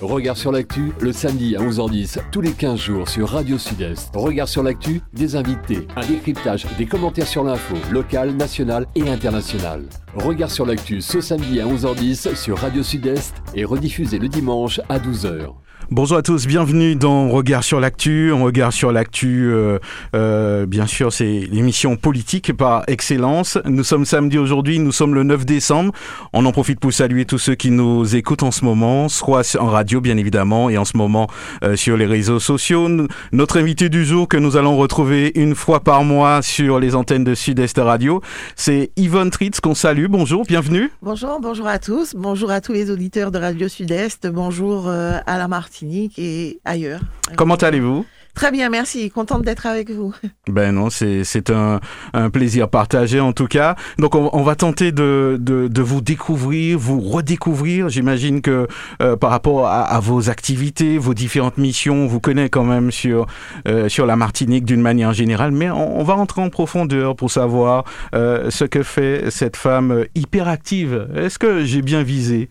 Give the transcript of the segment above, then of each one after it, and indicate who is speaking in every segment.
Speaker 1: Regard sur l'actu, le samedi à 11h10, tous les 15 jours sur Radio Sud-Est. Regard sur l'actu, des invités, un décryptage, des commentaires sur l'info, locale, nationale et internationale. Regard sur l'actu ce samedi à 11h10 sur Radio Sud-Est et rediffusé le dimanche à 12h.
Speaker 2: Bonjour à tous, bienvenue dans Regard sur l'actu. On regarde sur l'actu, euh, euh, bien sûr, c'est l'émission politique par excellence. Nous sommes samedi aujourd'hui, nous sommes le 9 décembre. On en profite pour saluer tous ceux qui nous écoutent en ce moment, soit en radio bien évidemment, et en ce moment euh, sur les réseaux sociaux. Notre invité du jour que nous allons retrouver une fois par mois sur les antennes de Sud-Est Radio, c'est Yvonne Tritz qu'on salue. Bonjour, bienvenue.
Speaker 3: Bonjour, bonjour à tous. Bonjour à tous les auditeurs de Radio Sud-Est. Bonjour à la Martine et ailleurs.
Speaker 2: Comment allez-vous?
Speaker 3: Très bien, merci. Contente d'être avec vous.
Speaker 2: Ben non, c'est un, un, plaisir partagé en tout cas. Donc on, va tenter de, de, de, vous découvrir, vous redécouvrir. J'imagine que euh, par rapport à, vos activités, vos différentes missions, vous connaissez quand même sur, euh, sur la Martinique d'une manière générale. Mais on, va rentrer en profondeur pour savoir euh, ce que fait cette femme hyperactive. Est-ce que j'ai bien visé?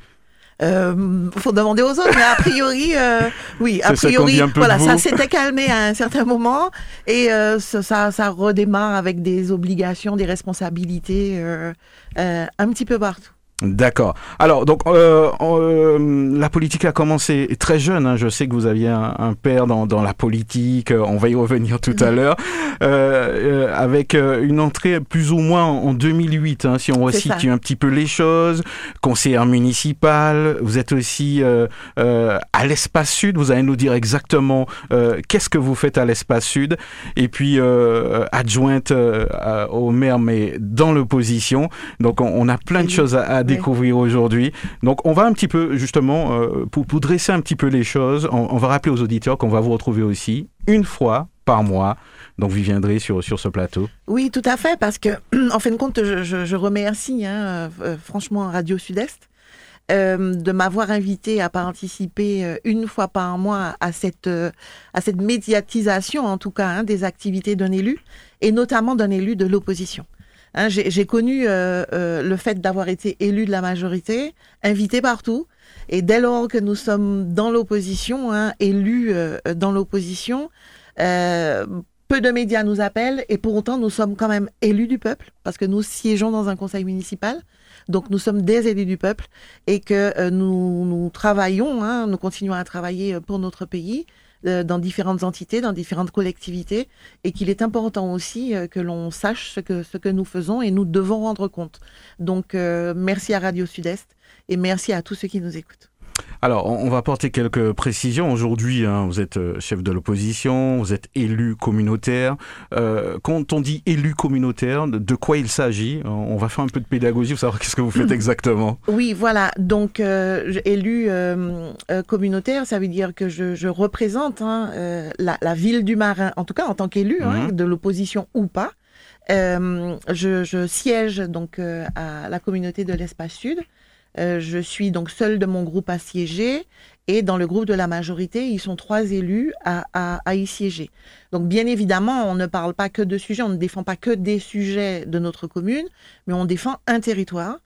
Speaker 3: Euh, faut demander aux autres, mais a priori, euh, oui, a priori, voilà, ça s'était calmé à un certain moment et euh, ça, ça redémarre avec des obligations, des responsabilités euh, euh un petit peu partout.
Speaker 2: D'accord. Alors, donc, euh, euh, la politique a commencé très jeune. Hein. Je sais que vous aviez un, père dans, dans, la politique. On va y revenir tout à l'heure. Euh, euh avec euh, une entrée plus ou moins en 2008, hein, si on resitue un petit peu les choses. Conseillère municipale. Vous êtes aussi euh, à l'Espace Sud. Vous allez nous dire exactement qu'est-ce que vous faites à l'Espace Sud. Et puis, adjointe au maire, mais dans l'opposition. Donc, on, on, a plein de choses à, à découvrir aujourd'hui. Donc, on va un petit peu, justement, euh, pour, pour, dresser un petit peu les choses, on, va rappeler aux auditeurs qu'on va vous retrouver aussi une fois par mois. Donc, vous viendrez sur, sur ce plateau.
Speaker 3: Oui, tout à fait, parce que, en fin de compte, je, je, remercie, hein, euh, franchement, Radio Sud-Est. Euh, de m'avoir invité à participer une fois par mois à cette, à cette médiatisation, en tout cas, hein, des activités d'un élu, et notamment d'un élu de l'opposition. Hein, j'ai connu euh, euh, le fait d'avoir été élu de la majorité, invité partout. Et dès lors que nous sommes dans l'opposition, hein, élus euh, dans l'opposition, peu de médias nous appellent et pour autant nous sommes quand même élus du peuple parce que nous siégeons dans un conseil municipal. Donc nous sommes des élus du peuple et que nous, travaillons, hein, nous continuons à travailler pour notre pays dans différentes entités, dans différentes collectivités, et qu'il est important aussi euh, que l'on sache ce que, ce que nous faisons et nous devons rendre compte. Donc, euh, merci à Radio Sud-Est et merci à tous ceux qui nous écoutent.
Speaker 2: Alors, on va apporter quelques précisions. Aujourd'hui, hein, vous êtes euh, chef de l'opposition, vous êtes élu communautaire. Euh, quand on dit élu communautaire, de quoi il s'agit? On va faire un peu de pédagogie pour savoir qu'est-ce que vous faites exactement.
Speaker 3: Oui, voilà. Donc, euh, élu communautaire, ça veut dire que je, représente hein, la, ville du Marin, en tout cas en tant qu'élu, hein, mhm. de l'opposition ou pas. Je, je, siège donc à la communauté de l'Espace Sud. Euh, je suis donc seule de mon groupe à siéger et dans le groupe de la majorité, ils sont trois élus à, à, y siéger. Donc bien évidemment, on ne parle pas que de sujets, on ne défend pas que des sujets de notre commune, mais on défend un territoire.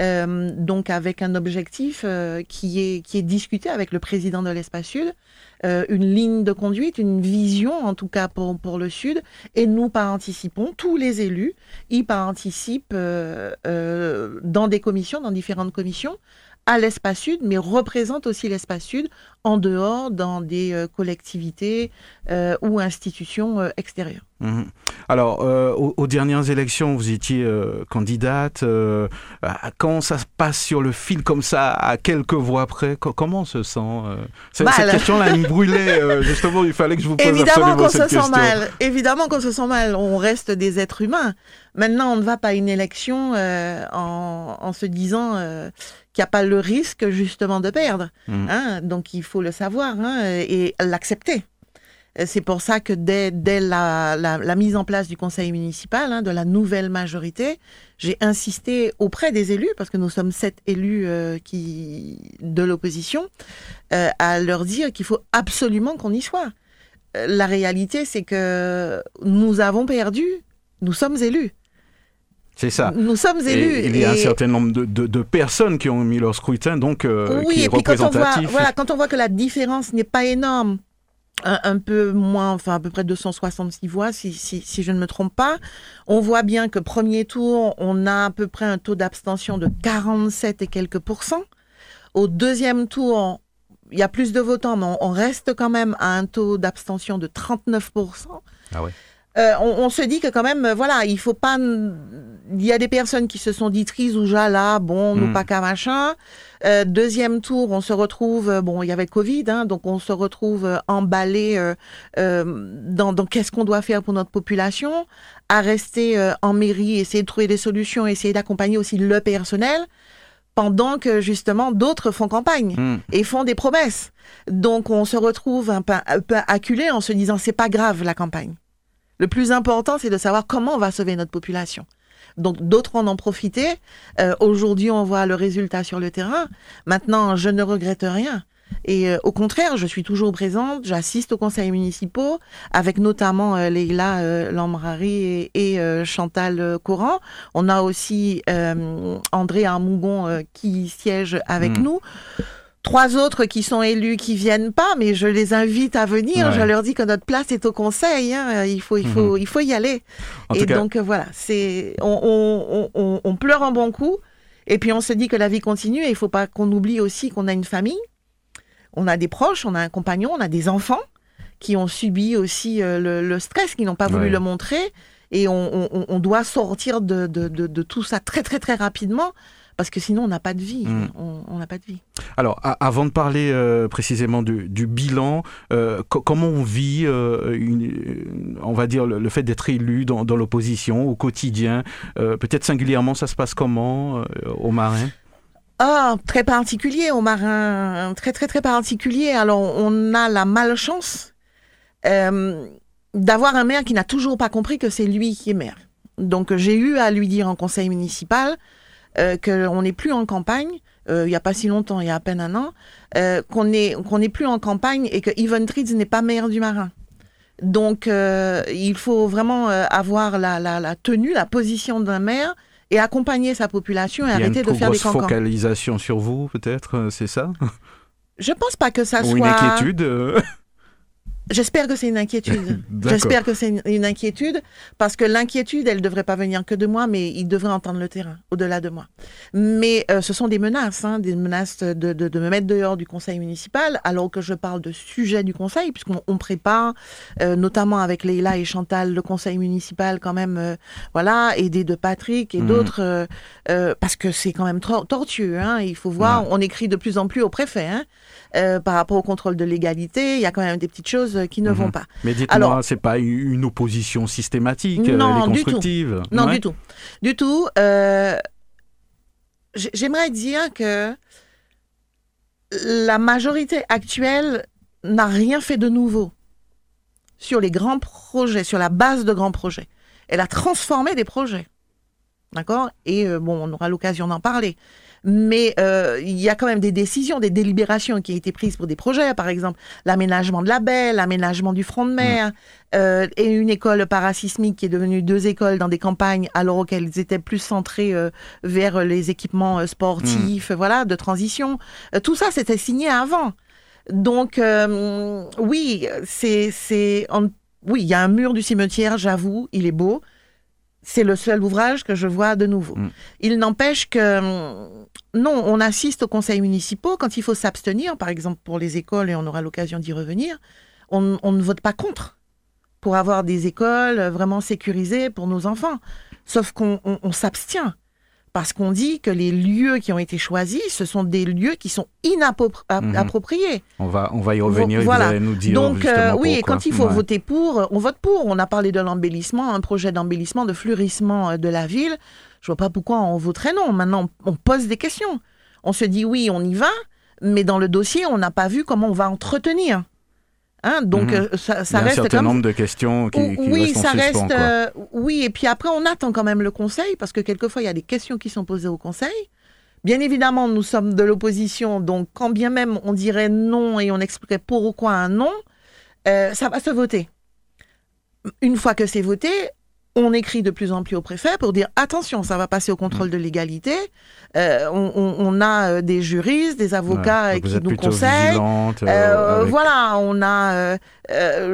Speaker 3: Euh, donc avec un objectif euh, qui, est, discuté avec le président de l'Espace Sud, euh, une ligne de conduite, une vision en tout cas pour, le Sud, et nous participons, tous les élus y participent dans des commissions, dans différentes commissions, à l'espace sud, mais représente aussi l'espace sud en dehors dans des euh, collectivités euh, ou institutions euh, extérieures.
Speaker 2: Mhm. Alors, aux, dernières élections, vous étiez candidate. quand ça se passe sur le fil comme ça, à quelques voix près, comment on se sent Cette, question-là me brûlait. justement, il fallait que je vous pose
Speaker 3: Évidemment
Speaker 2: qu'on se
Speaker 3: sent mal. Évidemment qu'on se sent mal. On reste des êtres humains. Maintenant, on ne va pas à une élection en, en, se disant qu'il n'y a pas le risque justement de perdre. Mm. Hein. Donc il faut le savoir hein, et l'accepter. C'est pour ça que dès, dès la, la, mise en place du conseil municipal, hein, de la nouvelle majorité, j'ai insisté auprès des élus, parce que nous sommes sept élus euh, qui, de l'opposition, euh, à leur dire qu'il faut absolument qu'on y soit. Euh, la réalité, c'est que nous avons perdu, nous sommes élus.
Speaker 2: C'est ça.
Speaker 3: Nous sommes élus.
Speaker 2: Et il y a un certain nombre de, de, personnes qui ont mis leur scrutin, donc euh,
Speaker 3: oui,
Speaker 2: qui est
Speaker 3: et puis
Speaker 2: représentatif.
Speaker 3: Quand on, voit, voilà, quand on voit que la différence n'est pas énorme, un, peu moins, enfin à peu près 266 voix, si, si, si, je ne me trompe pas, on voit bien que premier tour, on a à peu près un taux d'abstention de 47 et quelques pourcents. Au deuxième tour, il y a plus de votants, mais on, reste quand même à un taux d'abstention de 39%.
Speaker 2: Ah ouais.
Speaker 3: Euh, on, se dit que quand même, voilà, il faut pas. Il y a des personnes qui se sont dites ou là, bon, nous hmm. pas qu'à machin. Euh, deuxième tour, on se retrouve, euh, bon, il y avait Covid, hein, donc on se retrouve emballé dans, dans qu'est-ce qu'on doit faire pour notre population, à rester en mairie, essayer de trouver des solutions, essayer d'accompagner aussi le personnel pendant que justement d'autres font campagne hmm. et font des promesses. Donc on se retrouve un peu, un peu acculé en se disant c'est pas grave la campagne. Le plus important, c'est de savoir comment on va sauver notre population. Donc d'autres en ont profité. Euh, aujourd'hui, on voit le résultat sur le terrain. Maintenant, je ne regrette rien. Et euh, au contraire, je suis toujours présente, j'assiste aux conseils municipaux, avec notamment euh, Leïla euh, Lambrari et, Chantal Courant. On a aussi André Armougon qui siège avec hmm. nous trois autres qui sont élus qui viennent pas, mais je les invite à venir. Je leur dis que notre place est au conseil. Hein. Il faut, il faut, mhm. il faut y aller. et donc voilà, c'est, on, on, on, pleure un bon coup, et puis on se dit que la vie continue. Et il faut pas qu'on oublie aussi qu'on a une famille, on a des proches, on a un compagnon, on a des enfants qui ont subi aussi euh, le, stress, qui n'ont pas voulu le montrer. Et on, on doit sortir de, de, de, de, tout ça très très très rapidement parce que sinon on n'a pas de vie. Hmm. On n'a pas de vie.
Speaker 2: Alors, avant de parler euh, précisément du, bilan, euh, comment on vit, euh, on va dire, le, fait d'être élu dans, l'opposition au quotidien Peut-être singulièrement, ça se passe comment au Marin?
Speaker 3: Ah, très particulier au marin, très très très particulier. Alors on a la malchance d'avoir un maire qui n'a toujours pas compris que c'est lui qui est maire. Donc j'ai eu à lui dire en conseil municipal, euh, qu'on n'est plus en campagne, euh, il n'y a pas si longtemps, il y a à peine un an, euh, qu'on n'est plus en campagne et que Yvonne Tritz n'est pas maire du Marin. Donc, il faut vraiment avoir la, la, la, tenue, la position d'un maire et accompagner sa population et arrêter de faire des cancans.
Speaker 2: focalisation sur vous, peut-être, c'est ça?
Speaker 3: Je pense pas que ça
Speaker 2: Ou
Speaker 3: soit.
Speaker 2: une inquiétude
Speaker 3: J'espère que c'est une inquiétude. J'espère que c'est une, inquiétude parce que l'inquiétude, elle ne devrait pas venir que de moi, mais il devrait entendre le terrain au-delà de moi. Mais euh, ce sont des menaces, hein, des menaces de, de, de, me mettre dehors du conseil municipal, alors que je parle de sujet du conseil, puisqu'on prépare, euh, notamment avec Leïla et Chantal, le conseil municipal quand même, euh, voilà, aidé de Patrick et mhm. d'autres, parce que c'est quand même tortueux. Hein, il faut voir, on écrit de plus en plus au préfet. Hein, euh, par rapport au contrôle de l'égalité, il y a quand même des petites choses qui ne vont mhm. pas.
Speaker 2: Mais dites-moi, c'est pas une opposition systématique, euh, non, constructive.
Speaker 3: Du tout. Non, du tout. Du tout. Euh, j'aimerais dire que la majorité actuelle n'a rien fait de nouveau sur les grands projets, sur la base de grands projets. Elle a transformé des projets. D'accord? Et bon, on aura l'occasion d'en parler mais euh, il y a quand même des décisions, des délibérations qui ont été prises pour des projets, par exemple l'aménagement de la baie, l'aménagement du front de mm. mer, euh, et une école parasismique qui est devenue deux écoles dans des campagnes alors qu'elles étaient plus centrées euh, vers les équipements sportifs, mm. voilà, de transition. tout ça, c'était signé avant. Donc oui, c'est c'est oui, il y a un mur du cimetière, j'avoue, il est beau c'est le seul ouvrage que je vois de nouveau. Mm. Il n'empêche que, mm, non, on assiste aux conseils municipaux quand il faut s'abstenir, par exemple pour les écoles, et on aura l'occasion d'y revenir, on, ne vote pas contre pour avoir des écoles vraiment sécurisées pour nos enfants. Sauf qu'on s'abstient parce qu'on dit que les lieux qui ont été choisis, ce sont des lieux qui sont inappropriés. Mhm.
Speaker 2: On va, on va y revenir, voilà. vous allez nous dire
Speaker 3: Donc euh, oui, et quand il faut voter pour, on vote pour. On a parlé de l'embellissement, un projet d'embellissement, de fleurissement euh, de la ville. Je vois pas pourquoi on voterait non. Maintenant, on pose des questions. On se dit oui, on y va, mais dans le dossier, on n'a pas vu comment on va entretenir. Hein, donc mhm. euh, ça, ça
Speaker 2: Il y a
Speaker 3: reste
Speaker 2: un certain nombre de questions qui, qui
Speaker 3: oui, ça
Speaker 2: reste.
Speaker 3: Euh, oui, et puis après on attend quand même le Conseil parce que quelquefois il y a des questions qui sont posées au Conseil. Bien évidemment, nous sommes de l'opposition, donc quand bien même on dirait non et on expliquerait pourquoi un non, euh, ça va se voter. Une fois que c'est voté, on écrit de plus en plus au préfet pour dire attention, ça va passer au contrôle de légalité. Euh, on, a euh, des juristes, des avocats qui nous conseillent. Euh, voilà, on a.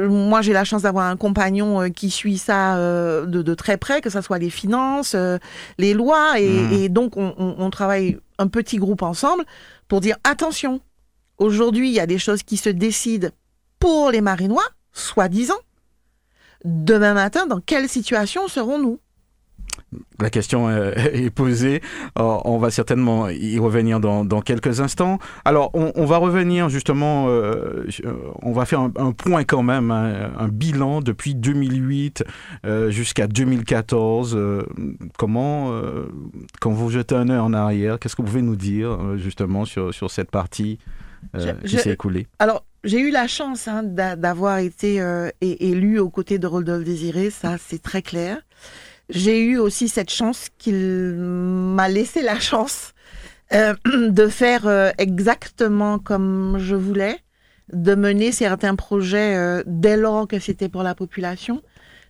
Speaker 3: moi, j'ai la chance d'avoir un compagnon qui suit ça de, très près, que ce soit les finances, les lois, et, mmh. donc on, travaille un petit groupe ensemble pour dire attention. Aujourd'hui, il y a des choses qui se décident pour les Marinois, soi-disant demain matin, dans quelle situation serons-nous?
Speaker 2: La question est posée. On va certainement y revenir dans, quelques instants. Alors, on, va revenir justement, euh, on va faire un, point quand même, hein, un, bilan depuis 2008 euh, jusqu'à 2014. Euh, comment, quand vous jetez un œil en arrière, qu'est-ce que vous pouvez nous dire justement sur, sur cette partie qui s'est écoulée?
Speaker 3: Alors, j'ai eu la chance hein, d'avoir été euh, élu aux côtés de Rodolphe Désiré, ça c'est très clair. J'ai eu aussi cette chance qu'il m'a laissé la chance euh, de faire euh, exactement comme je voulais, de mener certains projets dès lors que c'était pour la population.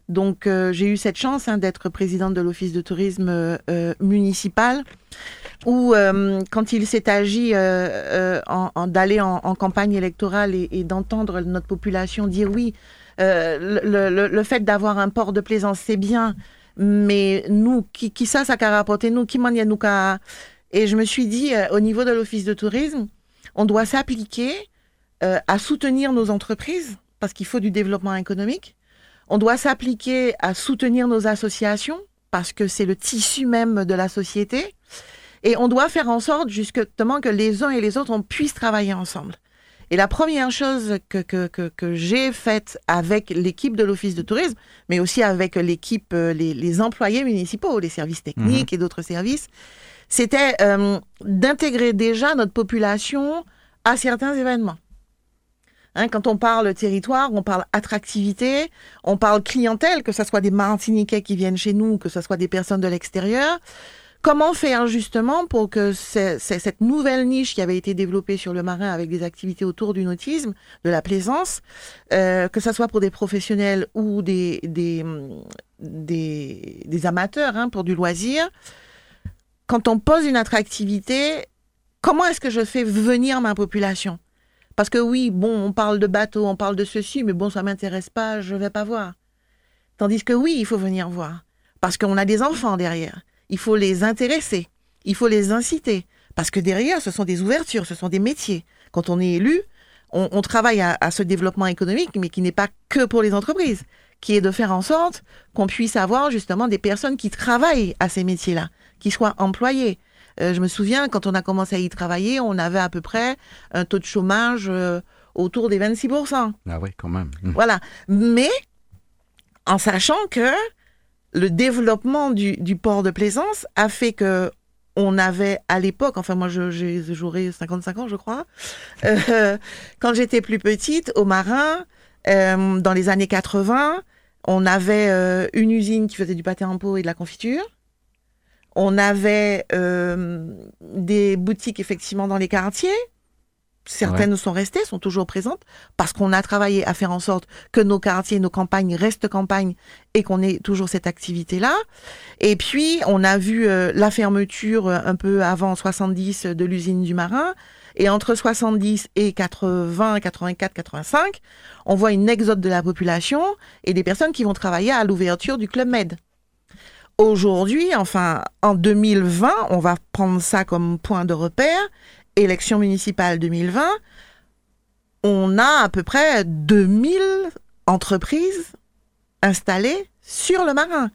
Speaker 3: Donc j'ai eu cette chance hein, d'être présidente de l'office de tourisme municipal où euh, quand il s'est agi euh, euh, d'aller en, campagne électorale et, d'entendre notre population dire oui, le, fait d'avoir un port de plaisance, c'est bien, mais nous, qui, qui ça, ça a rapporté nous, qui m'en nous Et je me suis dit, au niveau de l'office de tourisme, on doit s'appliquer à soutenir nos entreprises, parce qu'il faut du développement économique. On doit s'appliquer à soutenir nos associations, parce que c'est le tissu même de la société. Et on doit faire en sorte justement que les uns et les autres, on puisse travailler ensemble. Et la première chose que, que, que, j'ai faite avec l'équipe de l'Office de tourisme, mais aussi avec l'équipe, euh, les, employés municipaux, les services techniques mhm. et d'autres services, c'était euh, d'intégrer déjà notre population à certains événements. Hein, quand on parle territoire, on parle attractivité, on parle clientèle, que ce soit des Martiniquais qui viennent chez nous, que ce soit des personnes de l'extérieur. Comment faire justement pour que cette nouvelle niche qui avait été développée sur le marin avec des activités autour du nautisme, de la plaisance, euh, que ce soit pour des professionnels ou des, des, amateurs hein, pour du loisir, quand on pose une attractivité, comment est-ce que je fais venir ma population? Parce que oui, bon, on parle de bateau, on parle de ceci, mais bon, ça m'intéresse pas, je vais pas voir. Tandis que oui, il faut venir voir. Parce qu'on a des enfants derrière il faut les intéresser, il faut les inciter. Parce que derrière, ce sont des ouvertures, ce sont des métiers. Quand on est élu, on, travaille à, ce développement économique, mais qui n'est pas que pour les entreprises, qui est de faire en sorte qu'on puisse avoir justement des personnes qui travaillent à ces métiers-là, qui soient employées. Euh, je me souviens, quand on a commencé à y travailler, on avait à peu près un taux de chômage euh, autour des 26%.
Speaker 2: Ah oui, quand même.
Speaker 3: Mmh. Voilà. Mais en sachant que le développement du, port de plaisance a fait que on avait à l'époque, enfin moi j'aurais 55 ans je crois, euh, quand j'étais plus petite au marin, euh, dans les années 80, on avait euh, une usine qui faisait du pâté en pot et de la confiture. On avait des boutiques effectivement dans les quartiers Certaines sont restées, sont toujours présentes, parce qu'on a travaillé à faire en sorte que nos quartiers, nos campagnes restent campagnes et qu'on ait toujours cette activité-là. Et puis, on a vu euh, la fermeture euh, un peu avant 70 de l'usine du Marin. Et entre 70 et 80, 84, 85, on voit une exode de la population et des personnes qui vont travailler à l'ouverture du Club Med. Aujourd'hui, enfin, en 2020, on va prendre ça comme point de repère élection municipale 2020, on a à peu près 2000 entreprises installées sur le marin.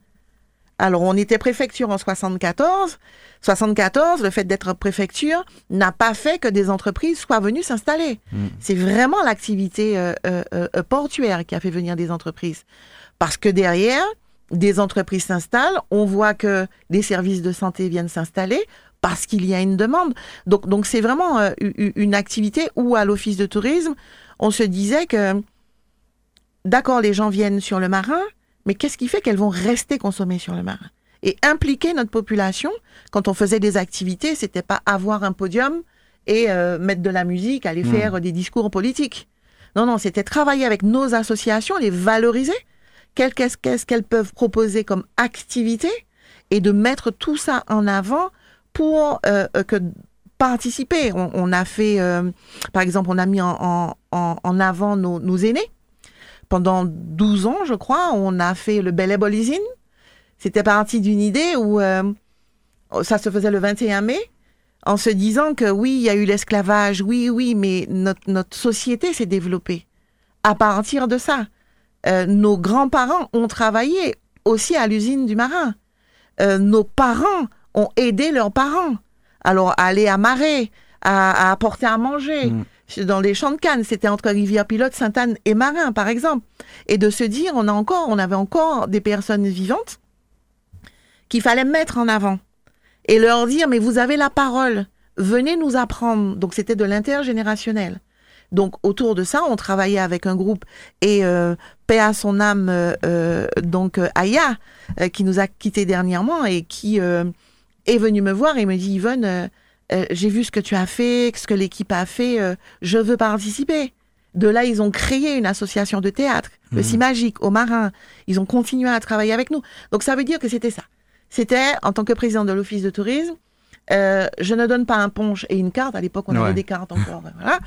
Speaker 3: Alors, on était préfecture en 74. 74, le fait d'être préfecture n'a pas fait que des entreprises soient venues s'installer. Mm. C'est vraiment l'activité euh, euh, euh, portuaire qui a fait venir des entreprises. Parce que derrière, des entreprises s'installent, on voit que des services de santé viennent s'installer, parce qu'il y a une demande. Donc, donc c'est vraiment euh, une activité où à l'office de tourisme, on se disait que, d'accord, les gens viennent sur le marin, mais qu'est-ce qui fait qu'elles vont rester consommées sur le marin? Et impliquer notre population, quand on faisait des activités, c'était pas avoir un podium et euh, mettre de la musique, aller mmh. faire des discours politiques. Non, non, c'était travailler avec nos associations, les valoriser qu'est-ce qu'elles peuvent proposer comme activité et de mettre tout ça en avant pour euh, que participer. On, a fait, par exemple, on a mis en, en, avant nos, nos, aînés. Pendant 12 ans, je crois, on a fait le Belle C'était parti d'une idée où ça se faisait le 21 mai en se disant que oui, il y a eu l'esclavage, oui, oui, mais notre, notre société s'est développée à partir de ça. Euh, nos grands-parents ont travaillé aussi à l'usine du marin. Euh, nos parents ont aidé leurs parents. Alors, à aller à Marais, à, apporter à manger. Mm. Dans les champs de Cannes, c'était entre Rivière-Pilote, Sainte-Anne et Marin, par exemple. Et de se dire, on a encore, on avait encore des personnes vivantes qu'il fallait mettre en avant et leur dire, mais vous avez la parole, venez nous apprendre. Donc c'était de l'intergénérationnel. Donc autour de ça, on travaillait avec un groupe et euh, paix à son âme, euh, euh donc euh, Aya, euh, qui nous a quittés dernièrement et qui est venu me voir et me dit Yvonne, j'ai vu ce que tu as fait, ce que l'équipe a fait, je veux participer. De là, ils ont créé une association de théâtre, le mmh. Magique, au Marin. Ils ont continué à travailler avec nous. Donc ça veut dire que c'était ça. C'était, en tant que président de l'Office de tourisme, euh, je ne donne pas un ponche et une carte. À l'époque, on avait des cartes encore. voilà.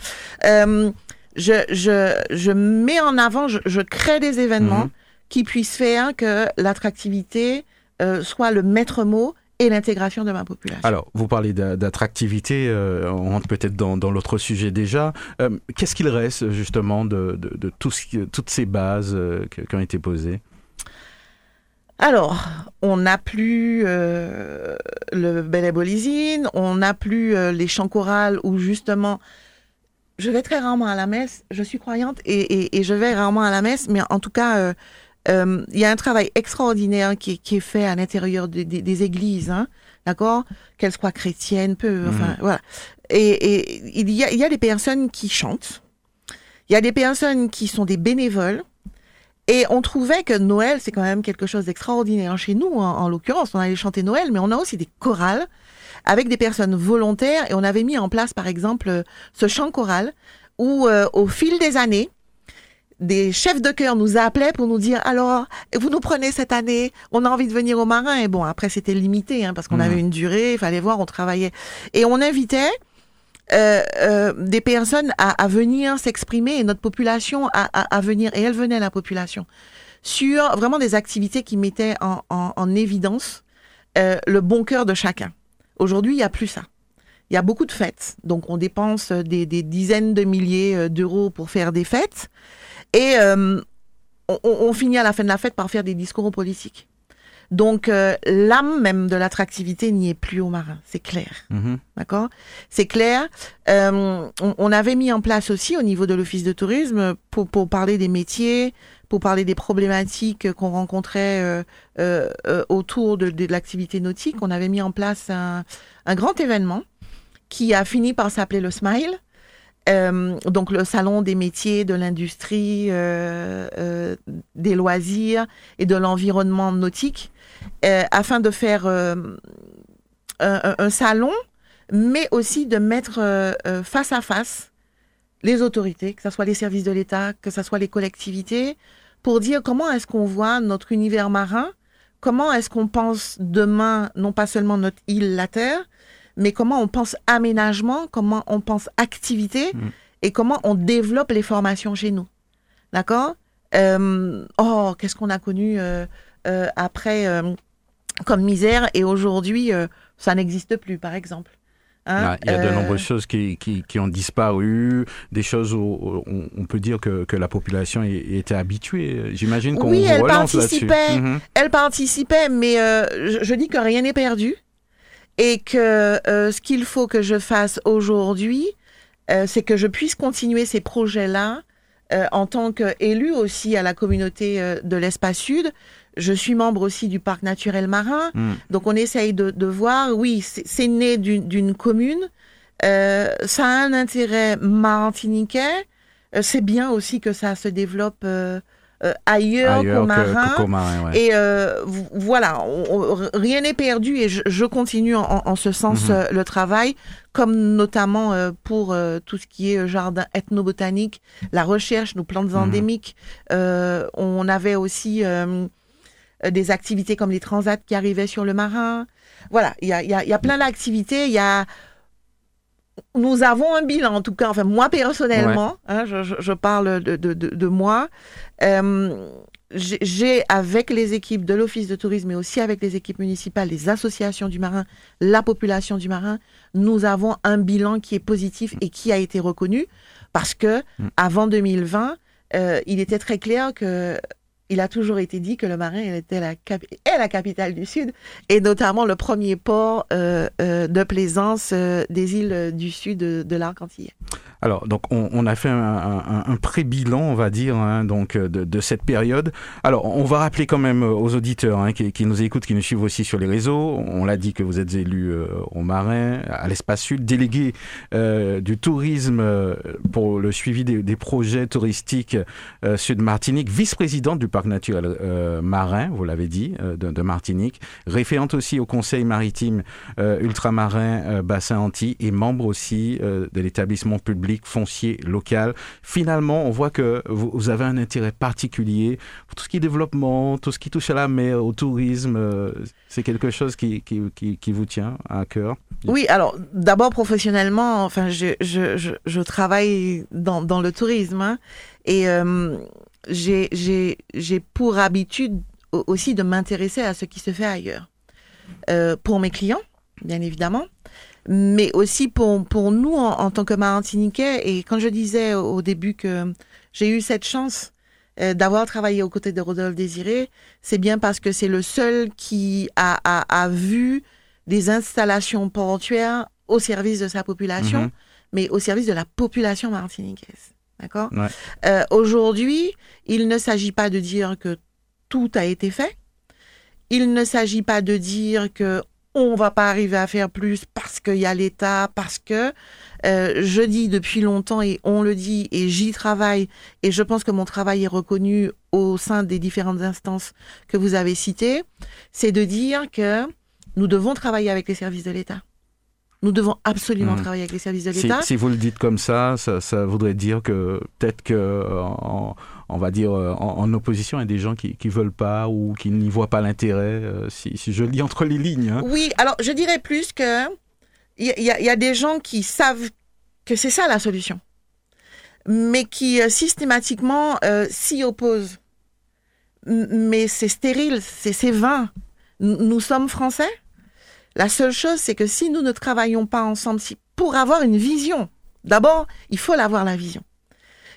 Speaker 3: Euh, je, je, je, mets en avant, je, je crée des événements mhm. qui puissent faire que l'attractivité euh, soit le maître mot et l'intégration de ma population.
Speaker 2: Alors, vous parlez d'attractivité, euh, on rentre peut-être dans, dans l'autre sujet déjà. Euh, qu'est-ce qu'il reste justement de, de, de tout ce, toutes ces bases euh, qui ont été posées?
Speaker 3: Alors, on n'a plus le bel ébolisine, on n'a plus les chants chorales où justement, je vais très rarement à la messe, je suis croyante et, je vais rarement à la messe, mais en tout cas, euh, il y a un travail extraordinaire qui, est fait à l'intérieur des, églises, hein, d'accord? Qu'elles soient chrétiennes, peu, enfin, mmh. voilà. Et, il, y a, il y a des personnes qui chantent, il y a des personnes qui sont des bénévoles, et on trouvait que Noël, c'est quand même quelque chose d'extraordinaire chez nous, en, l'occurrence. On allait chanter Noël, mais on a aussi des chorales avec des personnes volontaires. Et on avait mis en place, par exemple, ce chant choral où, euh, au fil des années, des chefs de chœur nous appelaient pour nous dire alors vous nous prenez cette année on a envie de venir au marin et bon après c'était limité hein, parce qu'on mmh. avait une durée il fallait voir on travaillait et on invitait euh, euh, des personnes à, venir s'exprimer et notre population à, venir, et elle venait la population, sur vraiment des activités qui mettaient en, évidence euh, le bon cœur de chacun. Aujourd'hui, il n'y a plus ça. Il y a beaucoup de fêtes, donc on dépense des, dizaines de milliers d'euros pour faire des fêtes, et on, on, finit à la fin de la fête par faire des discours politiques. Donc euh, l'âme même de l'attractivité n'y est plus au marin, c'est clair. Mhm. D'accord? C'est clair. Euh, on, avait mis en place aussi au niveau de l'office de tourisme pour, pour parler des métiers, pour parler des problématiques qu'on rencontrait euh, autour de, de l'activité nautique. On avait mis en place un, un grand événement qui a fini par s'appeler le Smile. Euh, donc le salon des métiers, de l'industrie, euh, euh, des loisirs et de l'environnement nautique, afin de faire un, salon, mais aussi de mettre face à face les autorités, que ce soit les services de l'État, que ce soit les collectivités, pour dire comment est-ce qu'on voit notre univers marin, comment est-ce qu'on pense demain, non pas seulement notre île, la Terre, mais comment on pense aménagement, comment on pense activité mm. et comment on développe les formations chez nous. D'accord? Euh, Oh, qu'est-ce qu'on a connu euh, euh, après comme misère et aujourd'hui, ça n'existe plus, par exemple.
Speaker 2: Hein? Il y a de nombreuses choses qui, qui, ont disparu, des choses où on, peut dire que, que la population était habituée. J'imagine qu'on
Speaker 3: oui, elle participait, mm-hmm. elle participait, mais je, dis que rien n'est perdu et que euh, ce qu'il faut que je fasse aujourd'hui, euh, c'est que je puisse continuer ces projets-là euh, en tant qu'élu aussi à la communauté de l'espace sud. Je suis membre aussi du parc naturel marin, hmm. donc on essaye de, de voir, oui, c'est né d'une commune, ça a un intérêt martiniquais, c'est bien aussi que ça se développe ailleurs, qu'au marin. Et voilà, rien n'est perdu et je, continue en, ce sens mhm. le travail, comme notamment pour tout ce qui est jardin ethnobotanique, la recherche, nos plantes mhm. endémiques. on avait aussi des activités comme les transats qui arrivaient sur le marin. Voilà, il y a, y a, plein d'activités. Il y a nous avons un bilan, en tout cas, enfin moi personnellement, hein, je, parle de, de, de, moi, euh, j'ai avec les équipes de l'Office de tourisme, mais aussi avec les équipes municipales, les associations du marin, la population du marin, nous avons un bilan qui est positif et qui a été reconnu parce que mm. avant 2020, euh, il était très clair que il a toujours été dit que le Marin était la est la capitale du Sud et notamment le premier port euh, euh, de plaisance euh, des îles du sud de, de l'arc.
Speaker 2: Alors, donc, on, a fait un, pré-bilan, on va dire, hein, donc, de, cette période. Alors, on va rappeler quand même aux auditeurs hein, qui, nous écoutent, qui nous suivent aussi sur les réseaux. On l'a dit que vous êtes élu au Marin, à l'Espace Sud, délégué du tourisme pour le suivi des, projets touristiques Sud-Martinique, vice-président du parc naturel euh, marin, vous l'avez dit, euh, de, Martinique, référente aussi au Conseil maritime euh, ultramarin Bassin Antilles et membre aussi de l'établissement public foncier local. Finalement, on voit que vous, avez un intérêt particulier pour tout ce qui est développement, tout ce qui touche à la mer, au tourisme. c'est quelque chose qui, qui, qui, vous tient à cœur?
Speaker 3: Oui, alors d'abord professionnellement, enfin, je, je, je, travaille dans, dans le tourisme hein, et j'ai pour habitude aussi de m'intéresser à ce qui se fait ailleurs. Euh, pour mes clients, bien évidemment, mais aussi pour, pour nous en, tant que Martiniquais. Et quand je disais au début que j'ai eu cette chance euh, d'avoir travaillé aux côtés de Rodolphe Désiré, c'est bien parce que c'est le seul qui a, a, a, vu des installations portuaires au service de sa population, mm-hmm. mais au service de la population martiniquaise. D'accord? Euh, Aujourd'hui, il ne s'agit pas de dire que tout a été fait. Il ne s'agit pas de dire que on va pas arriver à faire plus parce qu'il y a l'État, parce que euh, je dis depuis longtemps et on le dit et j'y travaille et je pense que mon travail est reconnu au sein des différentes instances que vous avez citées, c'est de dire que nous devons travailler avec les services de l'État. Nous devons absolument hmm. travailler avec les services de l'État.
Speaker 2: Si, vous le dites comme ça, ça, voudrait dire que peut-être que, on va dire, en, opposition, a des gens qui ne veulent pas ou qui n'y voient pas l'intérêt, euh, si, je lis entre les lignes. Hein.
Speaker 3: Oui, alors je dirais plus que il y, a des gens qui savent que c'est ça la solution, mais qui euh, systématiquement euh, s'y opposent. Mais c'est stérile, c'est vain. Nous sommes français la seule chose, c'est que si nous ne travaillons pas ensemble, si, pour avoir une vision, d'abord, il faut l'avoir la vision.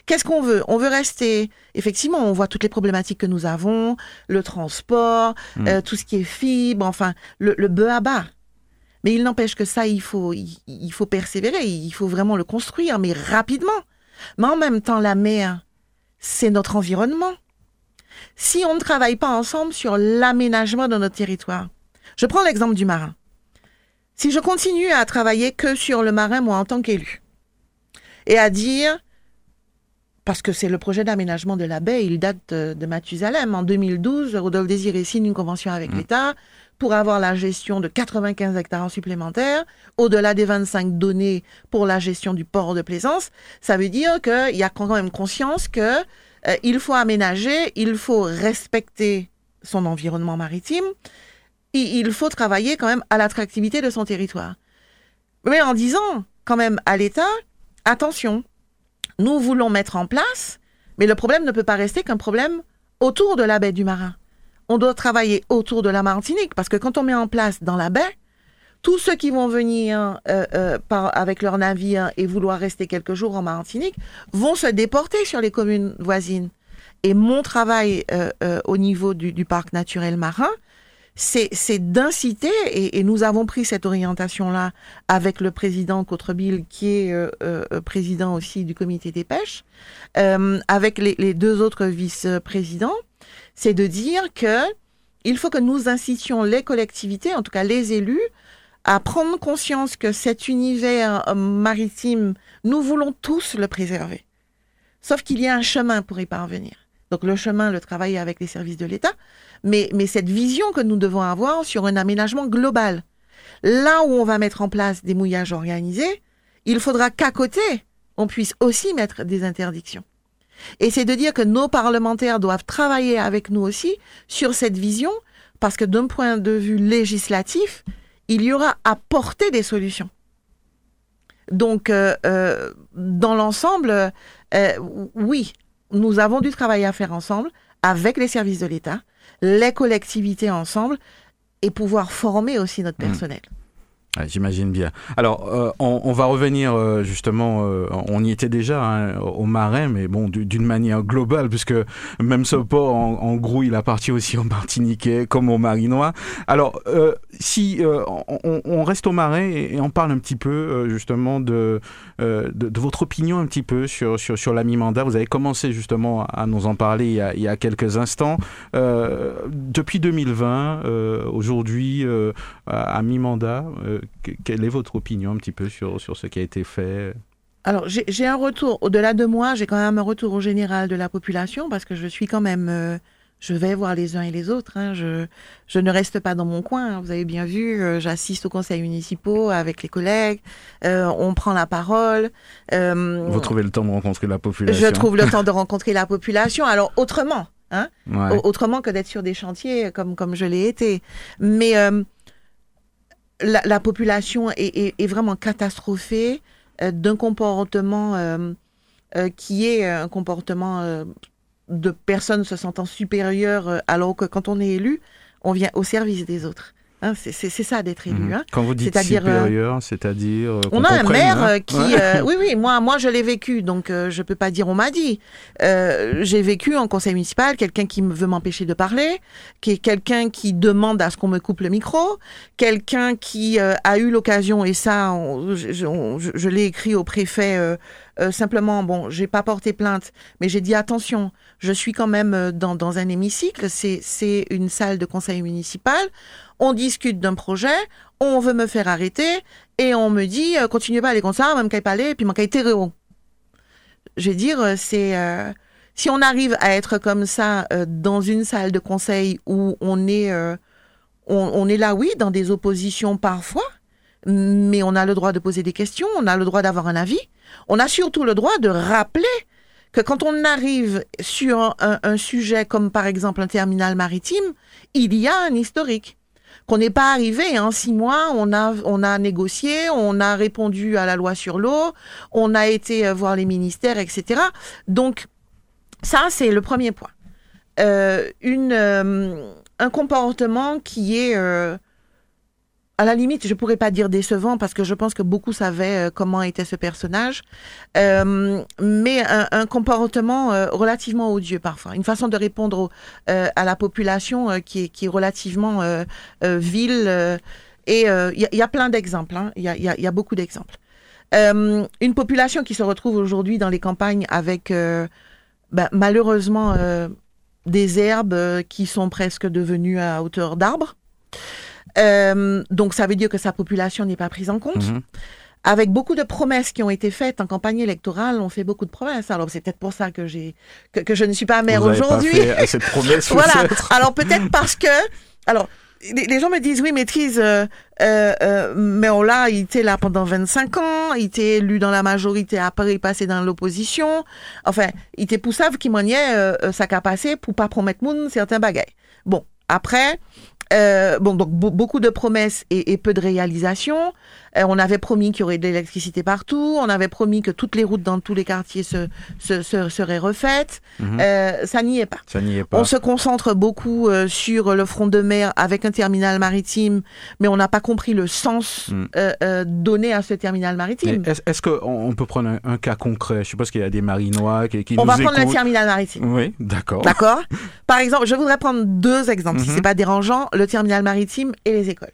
Speaker 3: Qu'est-ce qu'on veut? On veut rester. Effectivement, on voit toutes les problématiques que nous avons, le transport, hmm. euh, tout ce qui est fibre, enfin, le, le bœuf à bas. Mais il n'empêche que ça, il faut, il, faut persévérer, il faut vraiment le construire, mais rapidement. Mais en même temps, la mer, c'est notre environnement. Si on ne travaille pas ensemble sur l'aménagement de notre territoire, je prends l'exemple du marin. Si je continue à travailler que sur le marin, moi, en tant qu'élu, et à dire, parce que c'est le projet d'aménagement de la baie, il date de, Mathusalem. En 2012, Rodolphe Désiré signe une convention avec mmh. l'État pour avoir la gestion de 95 hectares supplémentaires, au-delà des 25 donnés pour la gestion du port de plaisance. Ça veut dire qu'il y a quand même conscience que euh, il faut aménager, il faut respecter son environnement maritime il faut travailler quand même à l'attractivité de son territoire. Mais en disant quand même à l'État, attention, nous voulons mettre en place, mais le problème ne peut pas rester qu'un problème autour de la baie du Marin. On doit travailler autour de la Martinique, parce que quand on met en place dans la baie, tous ceux qui vont venir euh, euh, avec leur navire et vouloir rester quelques jours en Martinique vont se déporter sur les communes voisines. Et mon travail euh, au niveau du, parc naturel marin, c'est d'inciter, et, nous avons pris cette orientation-là avec le président Cottrebille, qui est euh, euh, président aussi du comité des pêches, euh, avec les, deux autres vice-présidents, c'est de dire que il faut que nous incitions les collectivités, en tout cas les élus, à prendre conscience que cet univers maritime, nous voulons tous le préserver. Sauf qu'il y a un chemin pour y parvenir. Donc le chemin, le travail avec les services de l'État, mais, cette vision que nous devons avoir sur un aménagement global. Là où on va mettre en place des mouillages organisés, il faudra qu'à côté, on puisse aussi mettre des interdictions. Et c'est de dire que nos parlementaires doivent travailler avec nous aussi sur cette vision, parce que d'un point de vue législatif, il y aura à porter des solutions. Donc, euh, euh, dans l'ensemble, euh, oui, nous avons du travail à faire ensemble avec les services de l'État, les collectivités ensemble, et pouvoir former aussi notre mmh. personnel.
Speaker 2: J'imagine bien. Alors, euh, on, va revenir euh, justement, euh, on y était déjà hein, au Marais, mais bon, d'une manière globale, puisque même ce port, en, en, gros, il appartient aussi aux Martiniquais comme aux Marinois. Alors, si on, on, reste au Marais et, on parle un petit peu justement de, de, de, votre opinion un petit peu sur, sur, sur la mi-mandat, vous avez commencé justement à nous en parler il y a, quelques instants. depuis 2020, aujourd'hui, à mi-mandat, quelle est votre opinion un petit peu sur, sur ce qui a été fait?
Speaker 3: Alors, j'ai un retour, au-delà de moi, j'ai quand même un retour au général de la population parce que je suis quand même, euh, je vais voir les uns et les autres. Hein, je, je ne reste pas dans mon coin. Hein, vous avez bien vu, euh, j'assiste aux conseils municipaux avec les collègues, euh, on prend la parole.
Speaker 2: Vous trouvez le temps de rencontrer la population
Speaker 3: Je trouve le temps de rencontrer la population. Alors, autrement, hein, autrement que d'être sur des chantiers comme, comme je l'ai été. Mais la, population est, vraiment catastrophée euh, d'un comportement euh, euh, qui est un comportement de personnes se sentant supérieures, alors que quand on est élu, on vient au service des autres. Hein, c'est ça d'être élu. Mhm. Hein.
Speaker 2: Quand vous dites supérieur, c'est-à-dire
Speaker 3: on a un maire hein. qui, oui, oui, moi, moi, je l'ai vécu, donc je peux pas dire on m'a dit. J'ai vécu en conseil municipal quelqu'un qui veut m'empêcher de parler, qui est quelqu'un qui demande à ce qu'on me coupe le micro, quelqu'un qui a eu l'occasion et ça, je, je l'ai écrit au préfet. Simplement, bon, j'ai pas porté plainte, mais j'ai dit attention, je suis quand même dans, dans un hémicycle, c'est une salle de conseil municipal on discute d'un projet, on veut me faire arrêter, et on me dit, euh, continuez pas à aller comme ça, même qu'à parler, puis manquer hétéro. Je veux dire, euh, c'est, euh, si on arrive à être comme ça dans une salle de conseil où on est, on, est là, oui, dans des oppositions parfois, mais on a le droit de poser des questions, on a le droit d'avoir un avis, on a surtout le droit de rappeler que quand on arrive sur un sujet comme par exemple un terminal maritime, il y a un historique qu'on n'est pas arrivé. En hein. six mois, on a, on a négocié, on a répondu à la loi sur l'eau, on a été euh, voir les ministères, etc. Donc, ça, c'est le premier point. Euh, une, euh, un comportement qui est à la limite, je pourrais pas dire décevant parce que je pense que beaucoup savaient euh, comment était ce personnage, euh, mais un, comportement euh, relativement odieux parfois, une façon de répondre à la population qui est, qui, est, relativement vile. et il y, a plein d'exemples, hein. il y, a, y, a, beaucoup d'exemples. une population qui se retrouve aujourd'hui dans les campagnes avec ben, malheureusement des herbes qui sont presque devenues à hauteur d'arbres. Euh, donc ça veut dire que sa population n'est pas prise en compte. Mhm. Avec beaucoup de promesses qui ont été faites en campagne électorale, on fait beaucoup de promesses. Alors c'est peut-être pour ça que j'ai que, que, je ne suis pas maire aujourd'hui.
Speaker 2: cette promesse.
Speaker 3: voilà. Alors peut-être parce que alors les, gens me disent oui maîtrise euh, euh, euh, mais on l'a il était là pendant 25 ans il était élu dans la majorité après il passait dans l'opposition enfin il était poussave qui maniait euh, sa capacité pour pas promettre moun certains bagailles bon après euh, bon, donc beaucoup de promesses et, peu de réalisations. Euh, on avait promis qu'il y aurait de l'électricité partout. On avait promis que toutes les routes dans tous les quartiers se, se, seraient refaites. Mhm. Euh, ça n'y est pas.
Speaker 2: Ça n'y est pas.
Speaker 3: On se concentre beaucoup sur le front de mer avec un terminal maritime, mais on n'a pas compris le sens mm. donné à ce terminal maritime.
Speaker 2: Est-ce qu'on peut prendre un, cas concret? Je suppose qu'il y a des marinois qui, qui
Speaker 3: on
Speaker 2: va
Speaker 3: prendre le terminal maritime.
Speaker 2: Oui, d'accord.
Speaker 3: D'accord. Par exemple, je voudrais prendre deux exemples, si mhm. c'est pas dérangeant le terminal maritime et les écoles.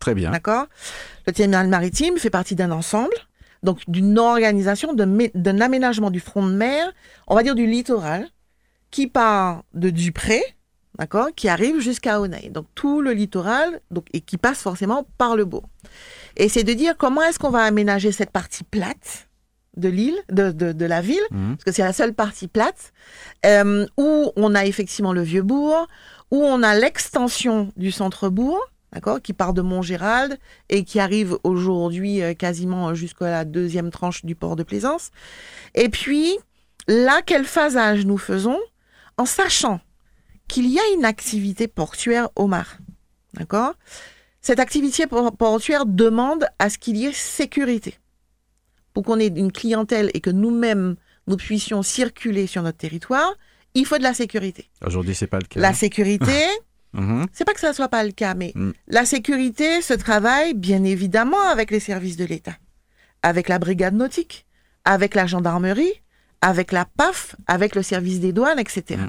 Speaker 2: Très bien.
Speaker 3: D'accord? Le terminal maritime fait partie d'un ensemble, donc d'une organisation, d'un aménagement du front de mer, on va dire du littoral, qui part de Dupré, d'accord, qui arrive jusqu'à Aunay. Donc tout le littoral, donc, et qui passe forcément par le Beau. Et c'est de dire comment est-ce qu'on va aménager cette partie plate, de l'île, de, de, de la ville,
Speaker 2: Mhm.
Speaker 3: parce que c'est la seule partie plate, euh, où on a effectivement le vieux bourg, où on a l'extension du centre-bourg, d'accord, qui part de Montgérald et qui arrive aujourd'hui euh, quasiment jusqu'à la deuxième tranche du port de Plaisance. Et puis, là, quel phasage nous faisons en sachant qu'il y a une activité portuaire au mar, d'accord? Cette activité por- portuaire demande à ce qu'il y ait sécurité pour qu'on ait une clientèle et que nous-mêmes, nous puissions circuler sur notre territoire, il faut de la sécurité.
Speaker 2: Aujourd'hui, c'est pas le cas.
Speaker 3: La sécurité,
Speaker 2: Mhm.
Speaker 3: c'est pas que ça soit pas le cas, mais
Speaker 2: Mm.
Speaker 3: la sécurité se travaille bien évidemment avec les services de l'État, avec la brigade nautique, avec la gendarmerie, avec la PAF, avec le service des douanes, etc.
Speaker 2: Mm.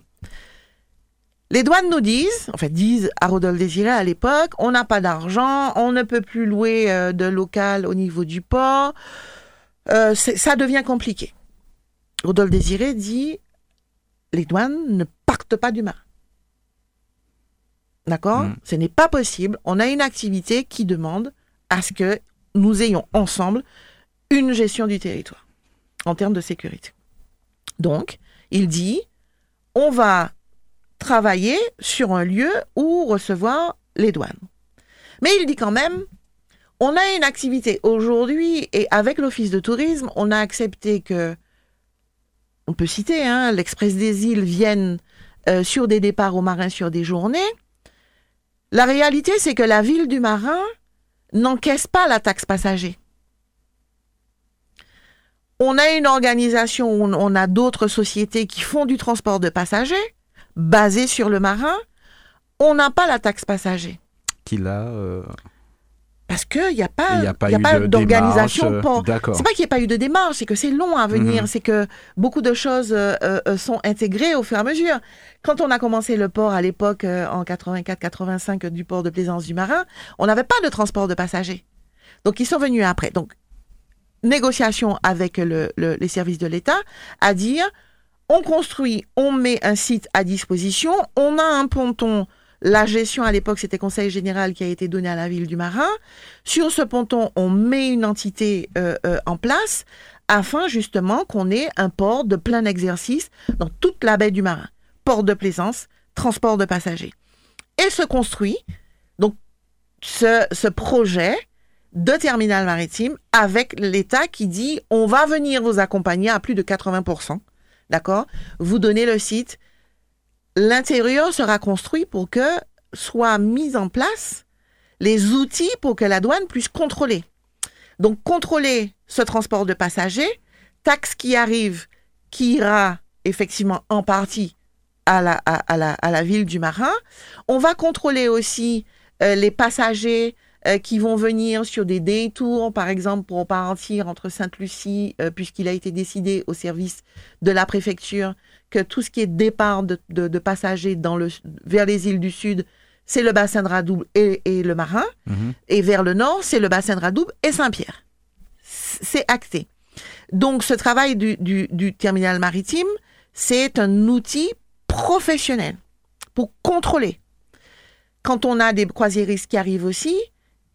Speaker 3: Les douanes nous disent, en fait disent à Rodolphe Désiré à l'époque, on n'a pas d'argent, on ne peut plus louer euh, de local au niveau du port, euh, ça devient compliqué. Rodolphe Désiré dit, les douanes ne partent pas du marin. D'accord
Speaker 2: Mm.
Speaker 3: Ce n'est pas possible. On a une activité qui demande à ce que nous ayons ensemble une gestion du territoire en termes de sécurité. Donc, il dit, on va travailler sur un lieu où recevoir les douanes. Mais il dit quand même, on a une activité aujourd'hui et avec l'Office de tourisme, on a accepté que, on peut citer, hein, l'Express des îles vienne euh, sur des départs aux marins sur des journées. La réalité, c'est que la ville du marin n'encaisse pas la taxe passager. On a une organisation on- a d'autres sociétés qui font du transport de passagers basé sur le marin. On n'a pas la taxe passager.
Speaker 2: Euh,
Speaker 3: Parce qu'il n'y a pas,
Speaker 2: n'y a pas
Speaker 3: pas d'organisation
Speaker 2: euh.
Speaker 3: C'est qu'il n'y ait pas eu de démarche, c'est que c'est long à venir,
Speaker 2: Mhm.
Speaker 3: c'est que beaucoup de choses euh, euh, sont intégrées au fur et à mesure. Quand on a commencé le port à l'époque, euh, en 84-85, du port de Plaisance du Marin, on n'avait pas de transport de passagers. Donc ils sont venus après. Donc, négociation avec le- le- les services de l'État à dire, on construit, on met un site à disposition, on a un ponton. La gestion à l'époque, c'était Conseil général qui a été donné à la ville du Marin. Sur ce ponton, on met une entité euh, euh, en place afin justement qu'on ait un port de plein exercice dans toute la baie du Marin. Port de plaisance, transport de passagers. Et se construit donc ce, ce projet de terminal maritime avec l'État qui dit on va venir vous accompagner à plus de 80%. D'accord? Vous donnez le site. L'intérieur sera construit pour que soient mis en place les outils pour que la douane puisse contrôler. Donc, contrôler ce transport de passagers, taxe qui arrive, qui ira effectivement en partie à la, ville du Marin. On va contrôler aussi euh, les passagers euh, qui vont venir sur des détours, par exemple, pour partir entre Sainte-Lucie, euh, puisqu'il a été décidé au service de la préfecture que tout ce qui est départ de, de, de passagers dans le, vers les îles du Sud, c'est le bassin de Radouble et, et le Marin.
Speaker 2: Mhm.
Speaker 3: Et vers le nord, c'est le bassin de Radouble et Saint-Pierre. C'est acté. Donc, ce travail du, du, du terminal maritime, c'est un outil professionnel pour contrôler. Quand on a des croisiéristes qui arrivent aussi,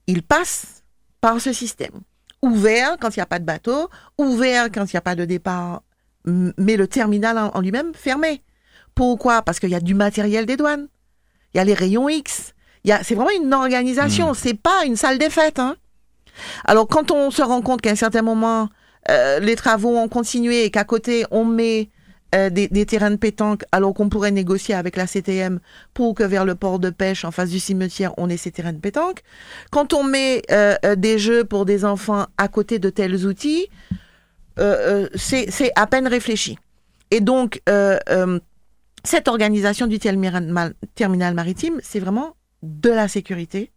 Speaker 3: ils passent par ce système. Ouvert quand il n'y a pas de bateau, ouvert quand il n'y a pas de départ, mais le terminal en, en lui-même fermé. Pourquoi? Parce qu'il y a du matériel des douanes. Il y a les rayons X. C'est vraiment une organisation. C'est pas une salle des fêtes. hein. Alors, quand on se rend compte qu'à un certain moment, euh, les travaux ont continué et qu'à côté, on met euh, des, des terrains de pétanque, alors qu'on pourrait négocier avec la CTM pour que vers le port de pêche, en face du cimetière, on ait ces terrains de pétanque. Quand on met euh, des jeux pour des enfants à côté de tels outils, c'est c'est à peine réfléchi. Et donc, euh, euh, cette organisation du terminal, maritime, c'est vraiment de la sécurité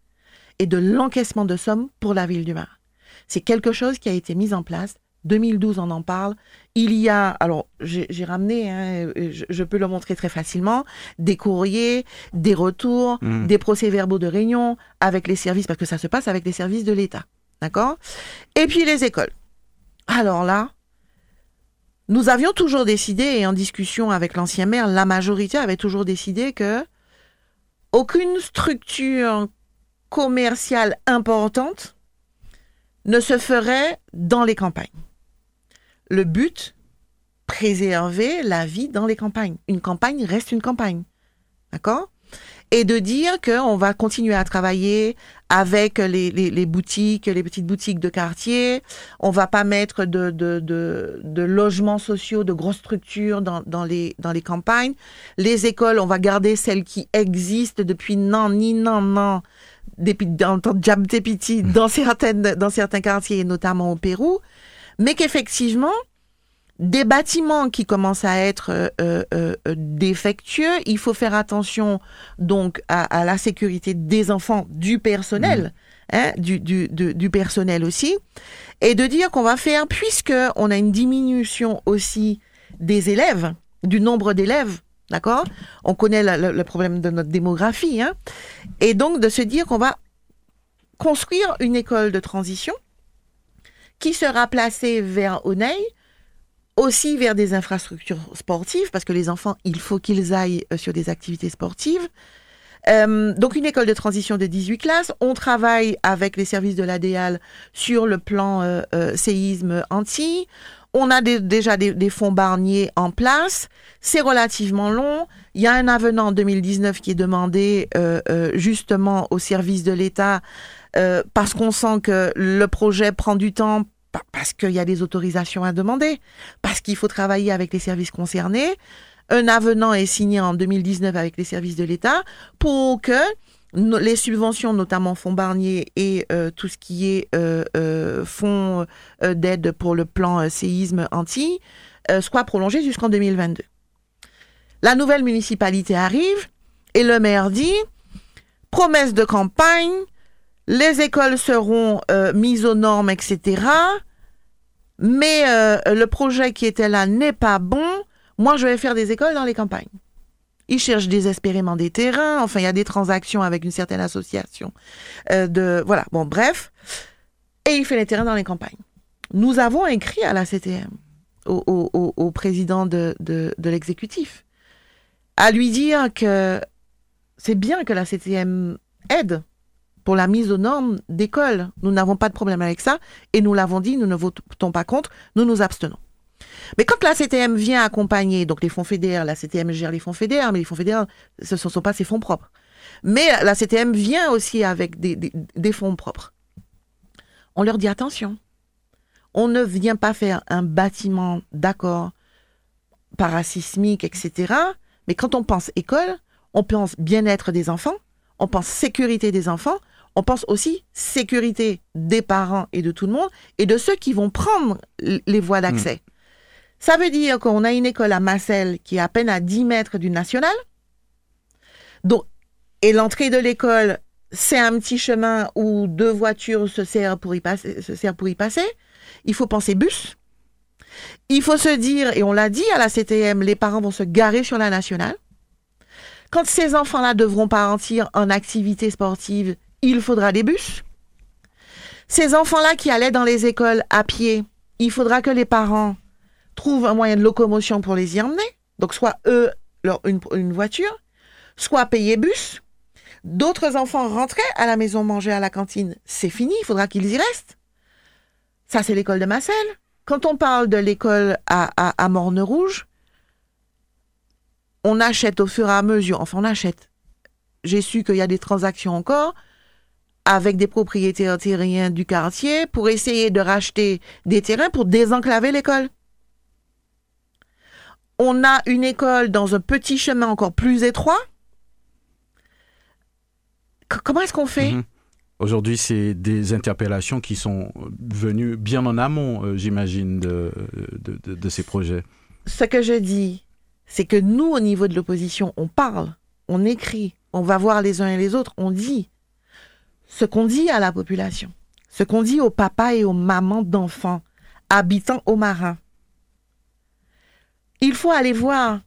Speaker 3: et de l'encaissement de sommes pour la ville du Marin. C'est quelque chose qui a été mis en place. 2012, on en parle. Il y a, alors j'ai ramené, hein, euh, je, je peux le montrer très facilement, des courriers, des retours,
Speaker 2: Mhm.
Speaker 3: des procès-verbaux de réunion avec les services, parce que ça se passe avec les services de l'État. D'accord? Et puis les écoles. Alors là, nous avions toujours décidé, et en discussion avec l'ancien maire, la majorité avait toujours décidé que aucune structure commerciale importante ne se ferait dans les campagnes. le but, préserver la vie dans les campagnes. Une campagne reste une campagne. D'accord? Et de dire qu'on va continuer à travailler avec les, les, boutiques, les petites boutiques de quartier. On va pas mettre de, de, de, de logements sociaux, de grosses structures dans, dans, les, dans les campagnes. Les écoles, on va garder celles qui existent depuis non, ni non, non, depuis, dans, dans, certaines, dans certains quartiers, notamment au Pérou. Mais qu'effectivement, des bâtiments qui commencent à être euh, euh, euh, défectueux. Il faut faire attention donc à, la sécurité des enfants, du personnel, mmh. hein, du, du, du, personnel aussi, et de dire qu'on va faire, puisque on a une diminution aussi des élèves, du nombre d'élèves. D'accord? On connaît le problème de notre démographie. Hein, et donc de se dire qu'on va construire une école de transition qui sera placée vers Oneil, aussi vers des infrastructures sportives, parce que les enfants, il faut qu'ils aillent euh, sur des activités sportives. Euh, donc une école de transition de 18 classes. On travaille avec les services de l'ADEAL sur le plan euh, séisme anti. On a déjà des, fonds barniers en place. C'est relativement long. Il y a un avenant en 2019 qui est demandé justement au service de l'État parce qu'on sent que le projet prend du temps parce qu'il y a des autorisations à demander, parce qu'il faut travailler avec les services concernés. Un avenant est signé en 2019 avec les services de l'État pour que les subventions, notamment fonds Barnier et euh, tout ce qui est euh, euh, fonds d'aide pour le plan séisme anti, soient prolongés jusqu'en 2022. La nouvelle municipalité arrive et le maire dit promesse de campagne, les écoles seront euh, mises aux normes, etc. Mais euh, le projet qui était là n'est pas bon. Moi, je vais faire des écoles dans les campagnes. Ils cherchent désespérément des terrains. Enfin, il y a des transactions avec une certaine association. Euh, de voilà. Bon, bref. Et il fait les terrains dans les campagnes. Nous avons écrit à la CTM, au, président de, de l'exécutif, à lui dire que c'est bien que la CTM aide pour la mise aux normes d'école. Nous n'avons pas de problème avec ça et nous l'avons dit, nous ne votons pas contre, nous nous abstenons. Mais quand la CTM vient accompagner, donc les fonds fédéraux, la CTM gère les fonds fédéraux, mais les fonds fédéraux, ce ne sont pas ses fonds propres. Mais la CTM vient aussi avec des, des fonds propres. On leur dit attention, on ne vient pas faire un bâtiment d'accord parasismique, etc. Mais quand on pense école, on pense bien-être des enfants, on pense sécurité des enfants, on pense aussi sécurité des parents et de tout le monde et de ceux qui vont prendre les voies d'accès. Hmm. Ça veut dire qu'on a une école à Marcel qui est à peine à 10 mètres du national. Donc, et l'entrée de l'école, c'est un petit chemin où deux voitures se servent pour y passer. Se servent pour y passer. Il faut penser bus. Il faut se dire, et on l'a dit à la CTM, les parents vont se garer sur la nationale. Quand ces enfants-là devront partir en activité sportive, il faudra des bus. Ces enfants-là qui allaient dans les écoles à pied, il faudra que les parents trouvent un moyen de locomotion pour les y emmener. Donc soit eux, une, voiture, soit payer bus. D'autres enfants rentraient à la maison manger à la cantine. C'est fini, il faudra qu'ils y restent. Ça, c'est l'école de Marcel. Quand on parle de l'école à Morne-Rouge, on achète au fur et à mesure. Enfin, on achète. J'ai su qu'il y a des transactions encore avec des propriétaires terriens du quartier pour essayer de racheter des terrains pour désenclaver l'école. On a une école dans un petit chemin encore plus étroit. comment est-ce qu'on fait? Mhm.
Speaker 2: Aujourd'hui, c'est des interpellations qui sont venues bien en amont, euh, j'imagine, de, de ces projets.
Speaker 3: Ce que je dis, c'est que nous, au niveau de l'opposition, on parle, on écrit, on va voir les uns et les autres, on dit ce qu'on dit à la population, ce qu'on dit aux papas et aux mamans d'enfants habitant au marin. Il faut aller voir.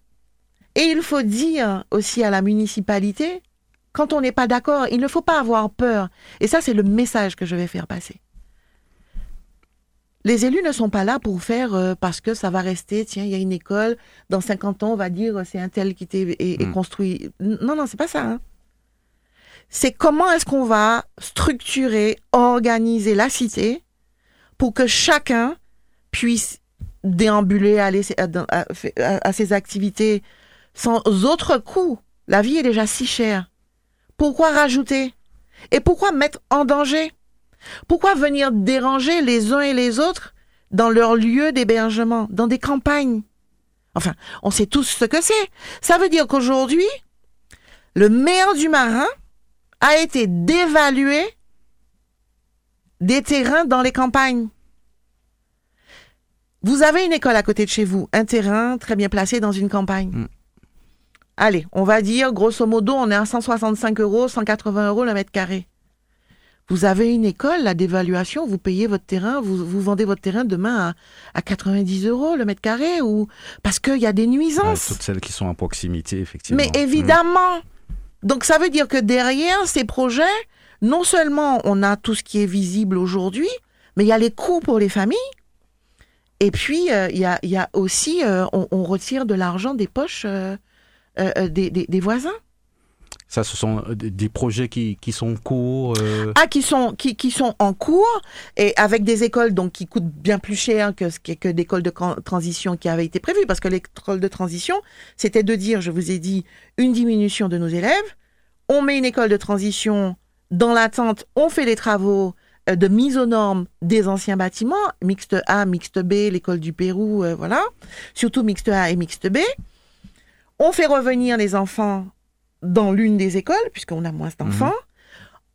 Speaker 3: Et il faut dire aussi à la municipalité, quand on n'est pas d'accord, il ne faut pas avoir peur. Et ça, c'est le message que je vais faire passer. Les élus ne sont pas là pour faire euh, parce que ça va rester, tiens, il y a une école, dans 50 ans, on va dire c'est un tel qui est, est, hmm. construit. Non, non, c'est pas ça. Hein c'est comment est-ce qu'on va structurer, organiser la cité pour que chacun puisse déambuler, aller à, ces activités sans autre coût. La vie est déjà si chère. Pourquoi rajouter? Et pourquoi mettre en danger? Pourquoi venir déranger les uns et les autres dans leur lieu d'hébergement, dans des campagnes? Enfin, on sait tous ce que c'est. Ça veut dire qu'aujourd'hui, le maire du marin a été dévalué des terrains dans les campagnes. Vous avez une école à côté de chez vous, un terrain très bien placé dans une campagne. Mm. Allez, on va dire, grosso modo, on est à 165 euros, 180 euros le mètre carré. Vous avez une école, la dévaluation, vous payez votre terrain, vous, vous vendez votre terrain demain à, à 90 euros le mètre carré ou parce qu'il y a des nuisances.
Speaker 2: toutes celles qui sont à proximité, effectivement.
Speaker 3: Mais évidemment. Donc ça veut dire que derrière ces projets, non seulement on a tout ce qui est visible aujourd'hui, mais il y a les coûts pour les familles. Et puis, euh, il y, a, aussi, euh, on, retire de l'argent des poches euh, des, voisins.
Speaker 2: Ça, ce sont des projets qui, sont en cours
Speaker 3: Ah, qui sont, qui, qui, sont en cours, et avec des écoles donc, qui coûtent bien plus cher que, que, que l'école de transition qui avait été prévue. Parce que l'école de transition, c'était de dire, je vous ai dit, une diminution de nos élèves. On met une école de transition dans l'attente, on fait les travaux euh, de mise aux normes des anciens bâtiments, mixte A, mixte B, l'école du Pérou, euh, voilà, surtout mixte A et mixte B. On fait revenir les enfants dans l'une des écoles, puisqu'on a moins d'enfants.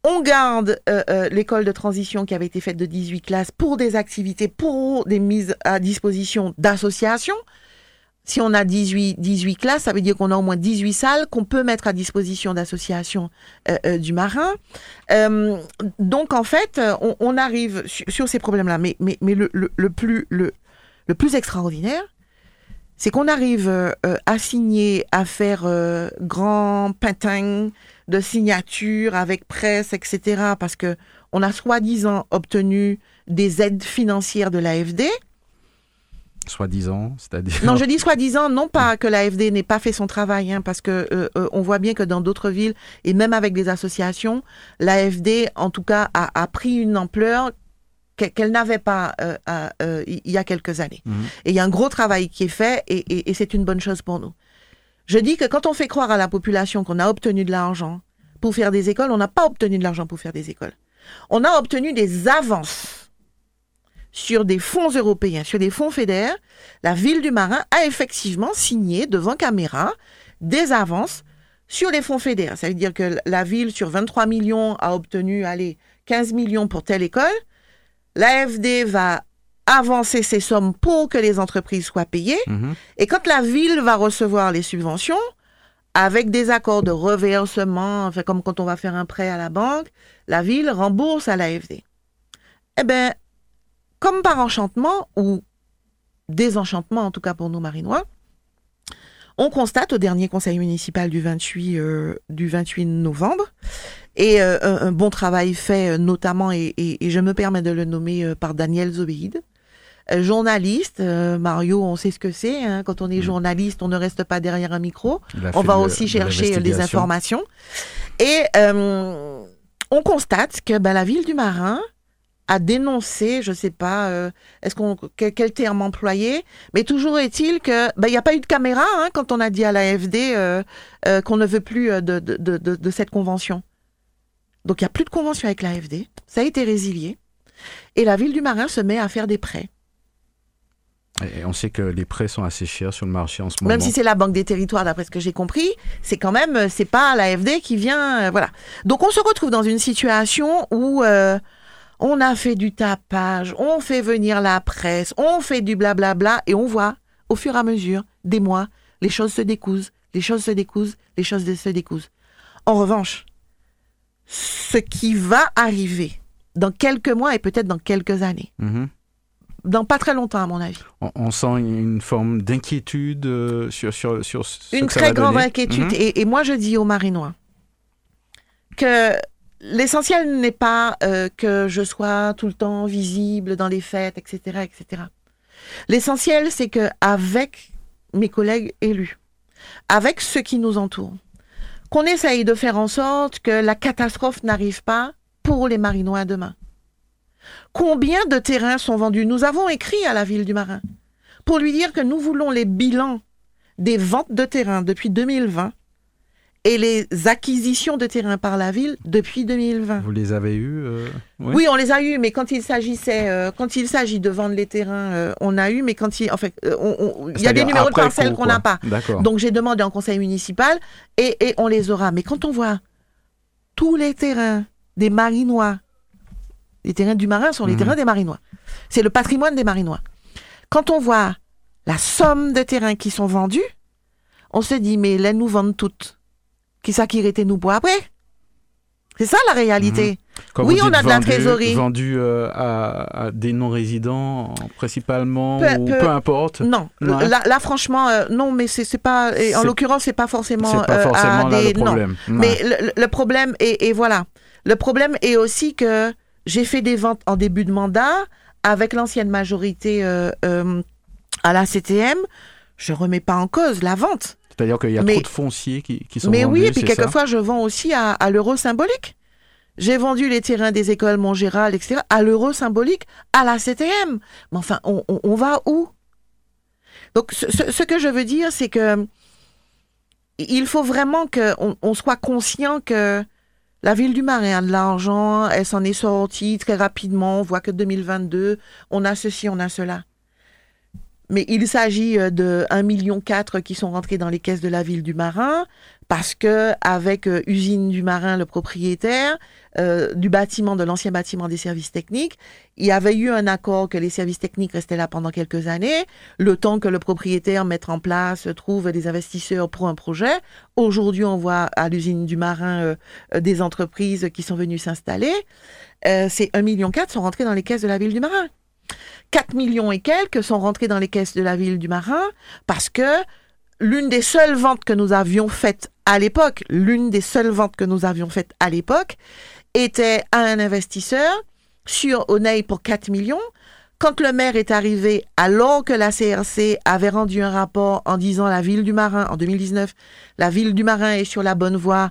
Speaker 3: On garde euh, l'école de transition qui avait été faite de 18 classes pour des activités, pour des mises à disposition d'associations si on a 18, 18 classes, ça veut dire qu'on a au moins 18 salles qu'on peut mettre à disposition d'associations euh, euh, du marin. Euh, donc, en fait, on, arrive sur, ces problèmes-là. Mais, le plus extraordinaire, c'est qu'on arrive à signer, à faire grand painting de signature avec presse, etc. Parce que on a soi-disant obtenu des aides financières de l'AFD
Speaker 2: Soi-disant, c'est-à-dire.
Speaker 3: Non, je dis soi-disant, non pas que l'AFD n'ait pas fait son travail, hein, parce que euh, euh, on voit bien que dans d'autres villes et même avec des associations, l'AFD, en tout cas, a, pris une ampleur qu'elle n'avait pas euh, il y a quelques années. Mhm. Et il y a un gros travail qui est fait et, et c'est une bonne chose pour nous. Je dis que quand on fait croire à la population qu'on a obtenu de l'argent pour faire des écoles, on n'a pas obtenu de l'argent pour faire des écoles. On a obtenu des avances sur des fonds européens, sur des fonds fédères, la ville du Marin a effectivement signé devant caméra des avances sur les fonds fédères. Ça veut dire que la ville, sur 23 millions, a obtenu, allez, 15 millions pour telle école. L'AFD va avancer ces sommes pour que les entreprises soient payées. Mhm. Et quand la ville va recevoir les subventions, avec des accords de reversement, enfin, comme quand on va faire un prêt à la banque, la ville rembourse à l'AFD. Eh bien, comme par enchantement, ou désenchantement en tout cas pour nous marinois, on constate au dernier conseil municipal du 28, euh, du 28 novembre, et euh, un, bon travail fait euh, notamment, et, je me permets de le nommer par Daniel Zobéide, journaliste, Mario, on sait ce que c'est, hein, quand on est mm. journaliste, on ne reste pas derrière un micro, on va aussi chercher les informations, et on constate que ben, la ville du Marin, à dénoncer, je sais pas, euh, est-ce qu'on quel, terme employer, mais toujours est-il que ben, il n'y a pas eu de caméra hein, quand on a dit à l'AFD euh, euh, qu'on ne veut plus de, de, de, de cette convention. Donc il n'y a plus de convention avec l'AFD, ça a été résilié, et la ville du Marin se met à faire des prêts.
Speaker 2: Et on sait que les prêts sont assez chers sur le marché en ce moment.
Speaker 3: Même si c'est la Banque des Territoires, d'après ce que j'ai compris, c'est quand même, c'est pas l'AFD qui vient, voilà. Donc on se retrouve dans une situation où on a fait du tapage, on fait venir la presse, on fait du blablabla, et on voit, au fur et à mesure des mois, les choses se décousent, les choses se décousent, les choses se décousent. En revanche, ce qui va arriver dans quelques mois et peut-être dans quelques années, mhm. dans pas très longtemps à mon avis.
Speaker 2: On, sent une forme d'inquiétude euh, sur, sur, sur ce
Speaker 3: Une très grande inquiétude. Mhm. et, et, moi je dis aux Marinois que l'essentiel n'est pas euh, que je sois tout le temps visible dans les fêtes, etc., etc. L'essentiel, c'est que avec mes collègues élus, avec ceux qui nous entourent, qu'on essaye de faire en sorte que la catastrophe n'arrive pas pour les Marinois demain. Combien de terrains sont vendus? Nous avons écrit à la ville du Marin pour lui dire que nous voulons les bilans des ventes de terrain depuis 2020 et les acquisitions de terrain par la ville depuis 2020.
Speaker 2: Vous les avez eus euh,
Speaker 3: Oui, on les a eus, mais quand il s'agissait, euh, quand il s'agit de vendre les terrains, euh, on a eu, mais quand il, en fait, il y a des numéros de parcelles qu'on n'a pas. Donc j'ai demandé en conseil municipal et, et on les aura. Mais quand on voit tous les terrains des Marinois, les terrains du marin sont les mhm. terrains des Marinois. C'est le patrimoine des Marinois. Quand on voit la somme de terrains qui sont vendus, on se dit, mais là, nous vendent toutes. Qui ça qui était nous pour après C'est ça la réalité.
Speaker 2: Mhm. oui, on a de la trésorerie. Vendu euh, à, des non-résidents principalement, peu, ou peu, importe.
Speaker 3: Non, là, franchement, euh, non, mais c'est pas. en l'occurrence, c'est pas forcément.
Speaker 2: Pas euh, forcément le problème.
Speaker 3: Mais le, problème est, et voilà. Le problème est aussi que j'ai fait des ventes en début de mandat avec l'ancienne majorité à la CTM. Je remets pas en cause la vente.
Speaker 2: C'est-à-dire qu'il y a trop de fonciers qui, qui sont
Speaker 3: mais
Speaker 2: vendus.
Speaker 3: Mais oui, et puis quelquefois, je vends aussi à, l'euro symbolique. J'ai vendu les terrains des écoles Montgéral, etc., à l'euro symbolique, à la CTM. Mais enfin, on, va où? Donc, ce, que je veux dire, c'est que il faut vraiment qu'on on soit conscient que la ville du Marais a de l'argent, elle s'en est sortie très rapidement, on voit que 2022, on a ceci, on a cela. Mais il s'agit euh, de 1,4 million qui sont rentrés dans les caisses de la ville du Marin parce que avec euh, Usine du Marin, le propriétaire euh, du bâtiment, de l'ancien bâtiment des services techniques, il y avait eu un accord que les services techniques restaient là pendant quelques années, le temps que le propriétaire mette en place, trouve des investisseurs pour un projet. Aujourd'hui, on voit à l'usine du Marin des entreprises qui sont venues s'installer. ces 1,4 million sont rentrés dans les caisses de la ville du Marin. 4 millions et quelques sont rentrés dans les caisses de la ville du Marin parce que l'une des seules ventes que nous avions faites à l'époque, l'une des seules ventes que nous avions faites à l'époque était à un investisseur sur Oneil pour 4 millions. Quand le maire est arrivé, alors que la CRC avait rendu un rapport en disant la ville du Marin, en 2019, la ville du Marin est sur la bonne voie,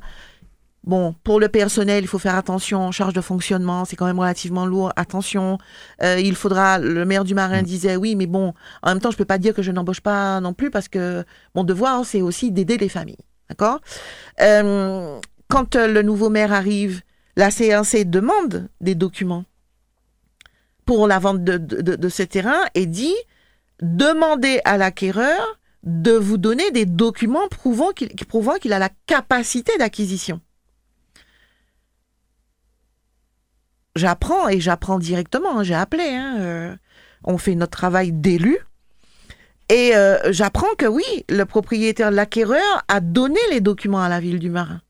Speaker 3: Bon, pour le personnel, il faut faire attention, charge de fonctionnement, c'est quand même relativement lourd. Attention, euh, il faudra. Le maire du Marin mm. disait oui, mais bon, en même temps, je peux pas dire que je n'embauche pas non plus parce que mon devoir, c'est aussi d'aider les familles, d'accord? Euh, Quand euh, le nouveau maire arrive, la CNC demande des documents pour la vente de, de ce terrain et dit demandez à l'acquéreur de vous donner des documents prouvant qu'il a la capacité d'acquisition. J'apprends et j'apprends directement. Hein, j'ai appelé. Hein, euh, on fait notre travail d'élu. Et euh, j'apprends que oui, le propriétaire, l'acquéreur, a donné les documents à la ville du Marin.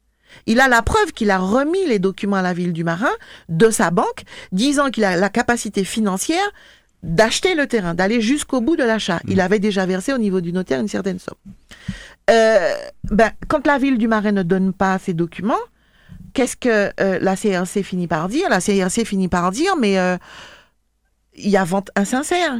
Speaker 3: Il a la preuve qu'il a remis les documents à la ville du Marin de sa banque, disant qu'il a la capacité financière d'acheter le terrain, d'aller jusqu'au bout de l'achat. Il mmh. avait déjà versé au niveau du notaire une certaine somme. Euh, ben, quand la ville du Marin ne donne pas ces documents, qu'est-ce que euh, la CRC finit par dire? La CRC finit par dire, mais euh, il y a vente insincère.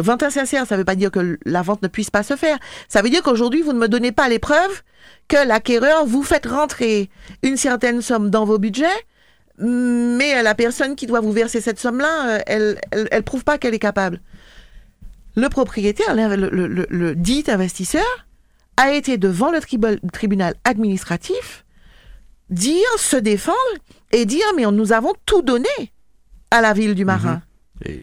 Speaker 3: Vente insincère, ça ne veut pas dire que la vente ne puisse pas se faire. Ça veut dire qu'aujourd'hui, vous ne me donnez pas les preuves que l'acquéreur vous fait rentrer une certaine somme dans vos budgets, mais la personne qui doit vous verser cette somme-là, euh, elle, elle, prouve pas qu'elle est capable. Le propriétaire, le, dit investisseur, a été devant le tribunal administratif dire, se défendre et dire, mais nous avons tout donné à la ville du Marin. Mhm.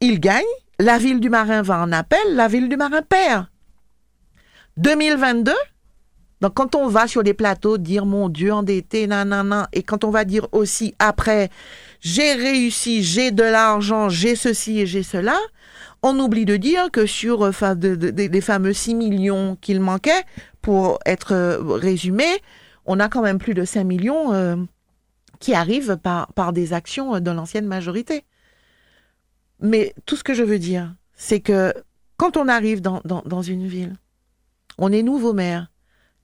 Speaker 3: Il gagne, la ville du Marin va en appel, la ville du Marin perd. 2022, donc quand on va sur les plateaux dire mon Dieu endetté, nanana, et quand on va dire aussi après j'ai réussi, j'ai de l'argent, j'ai ceci et j'ai cela, on oublie de dire que sur euh, des fameux 6 millions qu'il manquait, pour être euh, résumé, on a quand même plus de 5 millions euh, qui arrivent par, des actions de l'ancienne majorité. Mais tout ce que je veux dire, c'est que quand on arrive dans, une ville, on est nouveau maire,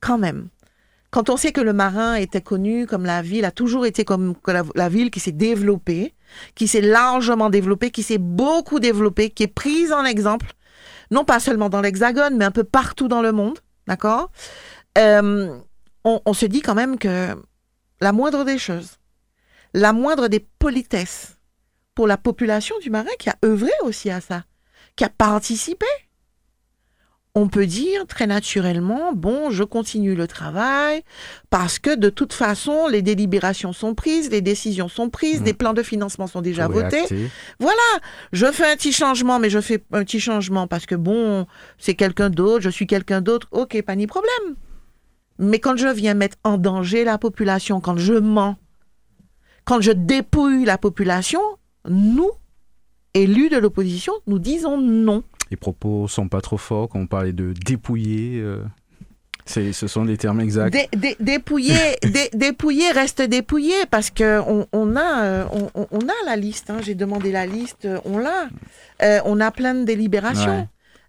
Speaker 3: quand même. Quand on sait que le marin était connu comme la ville, a toujours été comme la, ville qui s'est développée, qui s'est largement développée, qui s'est beaucoup développée, qui est prise en exemple, non pas seulement dans l'Hexagone, mais un peu partout dans le monde, d'accord? Euh, on, se dit quand même que la moindre des choses, la moindre des politesses pour la population du Marin qui a œuvré aussi à ça, qui a participé, on peut dire très naturellement, bon, je continue le travail parce que de toute façon, les délibérations sont prises, les décisions sont prises,
Speaker 2: Mmh.
Speaker 3: des plans de financement sont déjà
Speaker 2: Tout
Speaker 3: votés. Voilà, je fais un petit changement, mais je fais un petit changement parce que bon, c'est quelqu'un d'autre, je suis quelqu'un d'autre, ok, pas ni problème. Mais quand je viens mettre en danger la population, quand je mens, quand je dépouille la population, nous, élus de l'opposition, nous disons non.
Speaker 2: Les propos sont pas trop forts quand on parlait de dépouiller. euh, ce sont des termes exacts.
Speaker 3: Dé- dé- dépouiller, dé- dépouiller reste dépouiller parce que on, on a, euh, on, on- on a la liste. hein, J'ai demandé la liste, euh, on l'a. Euh, on a plein de délibérations.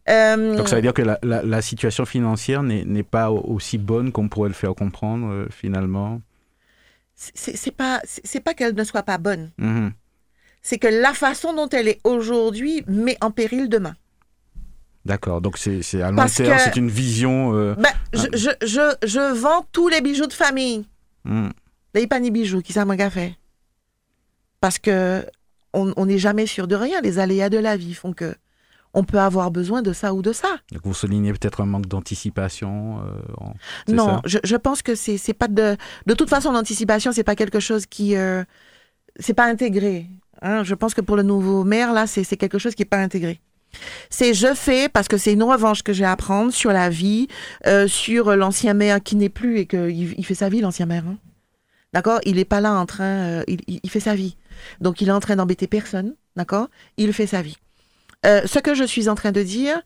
Speaker 3: Euh,
Speaker 2: Donc ça veut dire que la, la- la situation financière n'est, pas au- aussi bonne qu'on pourrait le faire comprendre euh, finalement.
Speaker 3: c'est pas, c'est pas qu'elle ne soit pas bonne.
Speaker 2: Mhm.
Speaker 3: C'est que la façon dont elle est aujourd'hui met en péril demain.
Speaker 2: D'accord, donc c'est, à long terme, c'est une vision. euh,
Speaker 3: Ben, je, je, je, je vends tous les bijoux de famille.
Speaker 2: hmm.
Speaker 3: Les paniers bijoux, qui ça m'a fait Parce que on on n'est jamais sûr de rien. Les aléas de la vie font que on peut avoir besoin de ça ou de ça.
Speaker 2: Donc vous soulignez peut-être un manque d'anticipation. euh,
Speaker 3: Non,
Speaker 2: ça?
Speaker 3: je, je pense que c'est pas de de toute façon l'anticipation c'est pas quelque chose qui euh, c'est pas intégré. Hein. Je pense que pour le nouveau maire là c'est quelque chose qui est pas intégré. C'est je fais parce que c'est une revanche que j'ai à prendre sur la vie, euh, sur l'ancien maire qui n'est plus et que il, fait sa vie l'ancien maire. hein. D'accord, il est pas là en train, euh, il- il fait sa vie. Donc il est en train d'embêter personne. D'accord, il fait sa vie. Euh, ce que je suis en train de dire,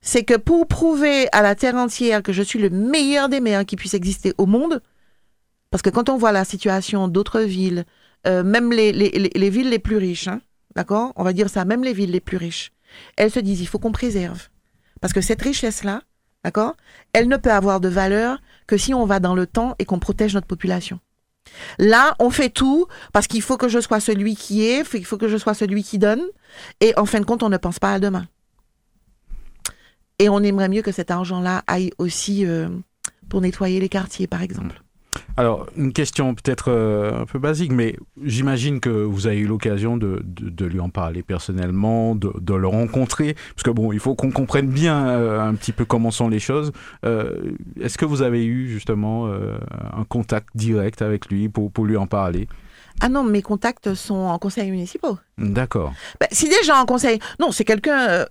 Speaker 3: c'est que pour prouver à la terre entière que je suis le meilleur des maires qui puisse exister au monde, parce que quand on voit la situation d'autres villes, euh, même les, les, les- les villes les plus riches, hein, d'accord On va dire ça, même les villes les plus riches, elles se disent il faut qu'on préserve. Parce que cette richesse-là, d'accord Elle ne peut avoir de valeur que si on va dans le temps et qu'on protège notre population. Là, on fait tout parce qu'il faut que je sois celui qui est, il faut que je sois celui qui donne. Et en fin de compte, on ne pense pas à demain. Et on aimerait mieux que cet argent-là aille aussi euh, pour nettoyer les quartiers, par exemple.
Speaker 2: Alors, une question peut-être euh, un peu basique, mais j'imagine que vous avez eu l'occasion de, de- de lui en parler personnellement, de, de le rencontrer, parce que bon, il faut qu'on comprenne bien euh, un petit peu comment sont les choses. Euh, Est-ce que vous avez eu justement un contact direct avec lui pour, pour lui en parler?
Speaker 3: Ah non, mes contacts sont en conseil municipal.
Speaker 2: D'accord.
Speaker 3: Ben, si déjà en conseil, non, c'est quelqu'un,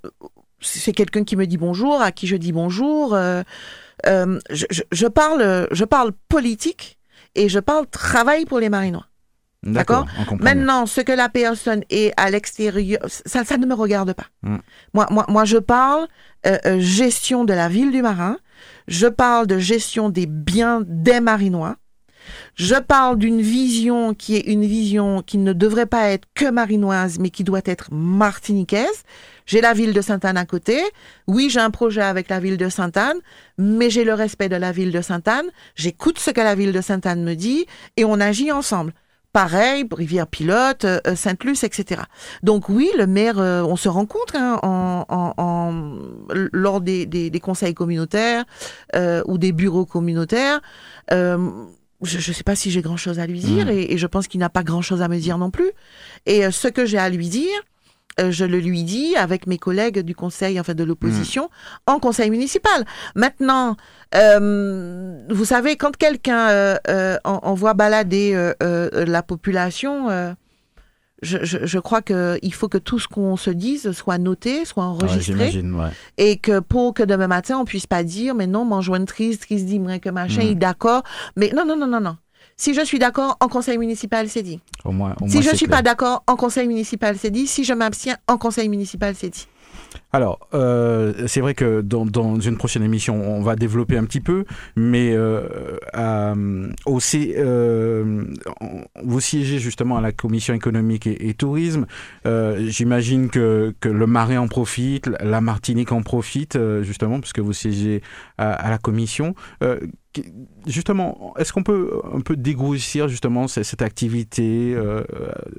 Speaker 3: c'est quelqu'un qui me dit bonjour, à qui je dis bonjour. Euh, je, je- je parle, je parle politique et je parle travail pour les Marinois.
Speaker 2: D'accord.
Speaker 3: Maintenant, ce que la personne est à l'extérieur, ça, ça ne me regarde pas.
Speaker 2: Mm.
Speaker 3: Moi, moi, moi, je parle euh, euh, gestion de la ville du Marin. Je parle de gestion des biens des Marinois. Je parle d'une vision qui est une vision qui ne devrait pas être que marinoise, mais qui doit être martiniquaise. J'ai la ville de Sainte-Anne à côté. Oui, j'ai un projet avec la ville de Sainte-Anne, mais j'ai le respect de la ville de Sainte-Anne. J'écoute ce que la ville de Sainte-Anne me dit et on agit ensemble. Pareil, Rivière-Pilote, euh, euh, Sainte-Luce, etc. Donc oui, le maire, euh, on se rencontre hein, en, en- en- lors des, des- des conseils communautaires euh, ou des bureaux communautaires. Euh, je ne sais pas si j'ai grand-chose à lui dire
Speaker 2: Mhm.
Speaker 3: et, et je pense qu'il n'a pas grand-chose à me dire non plus. Et ce que j'ai à lui dire, euh, je le lui dis avec mes collègues du conseil, enfin de l'opposition, en conseil municipal. Maintenant, euh, vous savez, quand quelqu'un euh, en- envoie balader la population, je, je, je crois qu'il faut que tout ce qu'on se dise soit noté, soit enregistré,
Speaker 2: ouais.
Speaker 3: et que pour que demain matin, on puisse pas dire, mais non, mon joint triste, triste dit, que machin,
Speaker 2: Mhm.
Speaker 3: il est d'accord. Mais non, non, non, non, non. Si je suis d'accord, en conseil municipal, c'est dit.
Speaker 2: Au moins, au
Speaker 3: Si
Speaker 2: moins,
Speaker 3: je
Speaker 2: c'est
Speaker 3: suis
Speaker 2: clair.
Speaker 3: pas d'accord, en conseil municipal, c'est dit. Si je m'abstiens, en conseil municipal, c'est dit.
Speaker 2: Alors, euh, c'est vrai que dans, dans une prochaine émission, on va développer un petit peu, mais euh, euh, aussi, euh, vous siégez justement à la commission économique et, et tourisme. J'imagine que, que le Marais en profite, la Martinique en profite, justement, puisque vous siégez à, à la commission. Justement, est-ce qu'on peut un peu dégrossir justement cette, cette activité euh,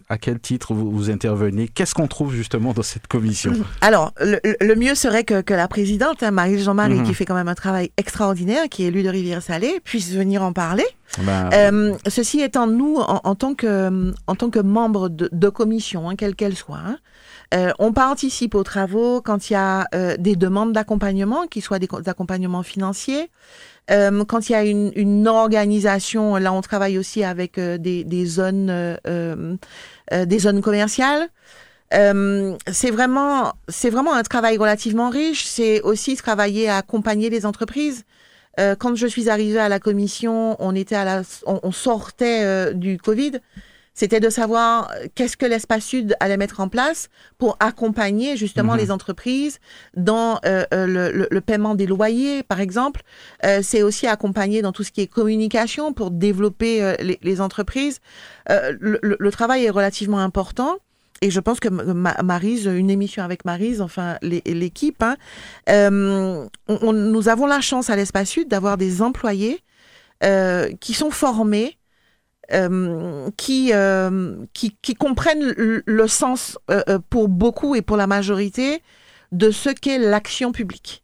Speaker 2: À quel titre vous, vous intervenez? Qu'est-ce qu'on trouve justement dans cette commission?
Speaker 3: Alors, le, le mieux serait que, que la présidente, hein, Marie Jean-Marie,
Speaker 2: Mhm.
Speaker 3: qui fait quand même un travail extraordinaire, qui est élue de Rivière-Salée, puisse venir en parler.
Speaker 2: Ben,
Speaker 3: Euh, ceci étant, nous, en, en tant que, en tant que membre de, de commission, hein, quelle qu'elle soit, hein, Euh, on participe aux travaux quand il y a euh, des demandes d'accompagnement, qui soient des, accompagnements financiers. Euh, quand il y a une, une, organisation, là on travaille aussi avec des, des, zones, des zones commerciales. c'est vraiment, c'est vraiment un travail relativement riche. C'est aussi travailler à accompagner les entreprises. quand je suis arrivée à la commission, on était à la, on, on sortait du Covid c'était de savoir euh, qu'est-ce que l'espace sud allait mettre en place pour accompagner justement mhm. les entreprises dans euh, euh, le, le, paiement des loyers, par exemple. c'est aussi accompagner dans tout ce qui est communication pour développer les, les, entreprises. Le, le, travail est relativement important. Et je pense que Marise, une émission avec Marise, enfin l'équipe, hein, on, nous avons la chance à l'Espace Sud d'avoir des employés qui sont formés euh, qui, euh, qui, qui, comprennent le, sens euh, pour beaucoup et pour la majorité de ce qu'est l'action publique.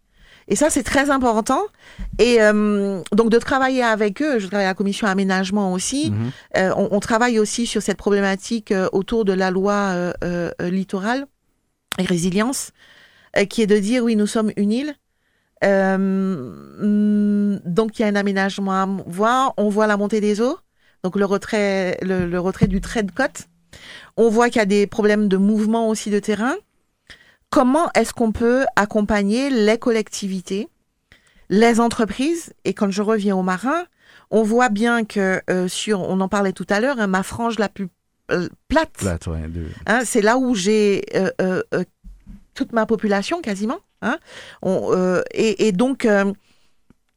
Speaker 3: Et ça, c'est très important. Et donc, de travailler avec eux, je travaille à la commission aménagement aussi, mhm. on, on, travaille aussi sur cette problématique autour de la loi littorale et résilience, qui est de dire, oui, nous sommes une île. donc, il y a un aménagement à voir. On voit la montée des eaux donc le retrait, le, retrait du trait de côte. On voit qu'il y a des problèmes de mouvement aussi de terrain. Comment est-ce qu'on peut accompagner les collectivités, les entreprises? Et quand je reviens aux marins, on voit bien que euh, sur, on en parlait tout à l'heure, hein, ma frange la plus euh, plate, plate hein, c'est là où j'ai euh, toute ma population quasiment. Hein. et, et, donc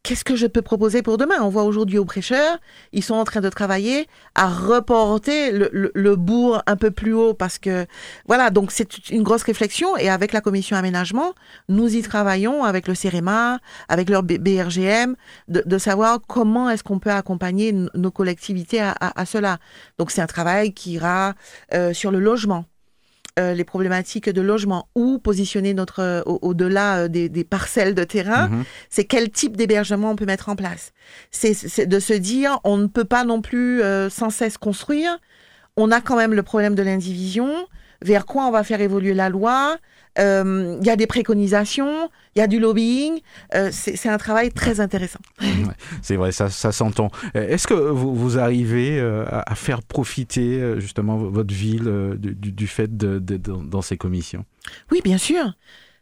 Speaker 3: qu'est-ce que je peux proposer pour demain? On voit aujourd'hui aux prêcheurs, ils sont en train de travailler à reporter le, bourg un peu plus haut parce que voilà, donc c'est une grosse réflexion et avec la commission aménagement, nous y travaillons avec le CEREMA, avec leur BRGM, de, savoir comment est-ce qu'on peut accompagner nos collectivités à, cela. Donc c'est un travail qui ira euh, sur le logement euh, les problématiques de logement ou positionner notre euh, au-delà euh, des, des, parcelles de terrain, mhm. c'est quel type d'hébergement on peut mettre en place. C'est de se dire on ne peut pas non plus sans cesse construire. On a quand même le problème de l'indivision. Vers quoi on va faire évoluer la loi? Il y a des préconisations, il y a du lobbying. c'est un travail très intéressant.
Speaker 2: c'est vrai, ça, ça s'entend. Est-ce que vous, vous arrivez à faire profiter justement votre ville du, du, fait de, de, dans ces commissions?
Speaker 3: Oui, bien sûr.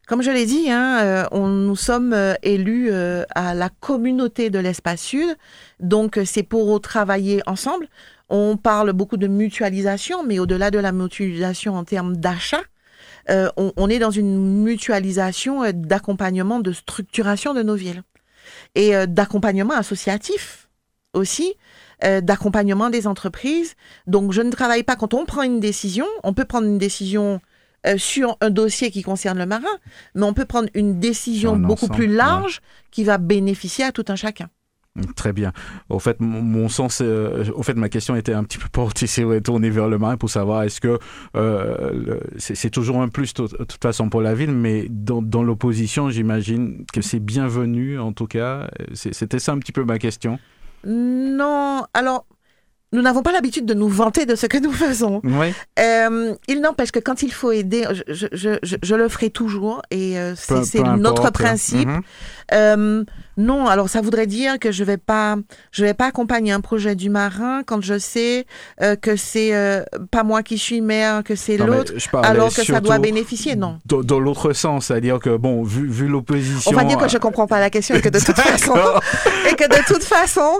Speaker 3: Comme je l'ai dit, hein, on, nous sommes élus à la communauté de l'espace sud, donc c'est pour travailler ensemble. On parle beaucoup de mutualisation, mais au-delà de la mutualisation en termes d'achat, euh, on, est dans une mutualisation euh, d'accompagnement, de structuration de nos villes et euh, d'accompagnement associatif aussi, d'accompagnement des entreprises. Donc je ne travaille pas quand on prend une décision, on peut prendre une décision sur un dossier qui concerne le marin, mais on peut prendre une décision beaucoup plus large qui va bénéficier à tout un chacun.
Speaker 2: Très bien. Au fait, mon, sens, euh, au fait, ma question était un petit peu portée, tournée vers le marin pour savoir est-ce que euh, c'est toujours un plus de toute façon pour la ville, mais dans l'opposition, j'imagine que c'est bienvenu en tout cas. C'était ça un petit peu ma question.
Speaker 3: Non, alors nous n'avons pas l'habitude de nous vanter de ce que nous faisons.
Speaker 2: Oui.
Speaker 3: Euh, il n'empêche que quand il faut aider, je, je, je, je le ferai toujours et euh, c'est notre principe. Mhm. euh, non, alors ça voudrait dire que je vais pas, je vais pas accompagner un projet du marin quand je sais euh, que c'est euh, pas moi qui suis maire, que c'est l'autre, alors que ça doit bénéficier. Non.
Speaker 2: Dans, l'autre sens, c'est-à-dire que bon, vu, vu l'opposition.
Speaker 3: On va dire que je comprends pas la question et que de toute façon, et que de toute façon,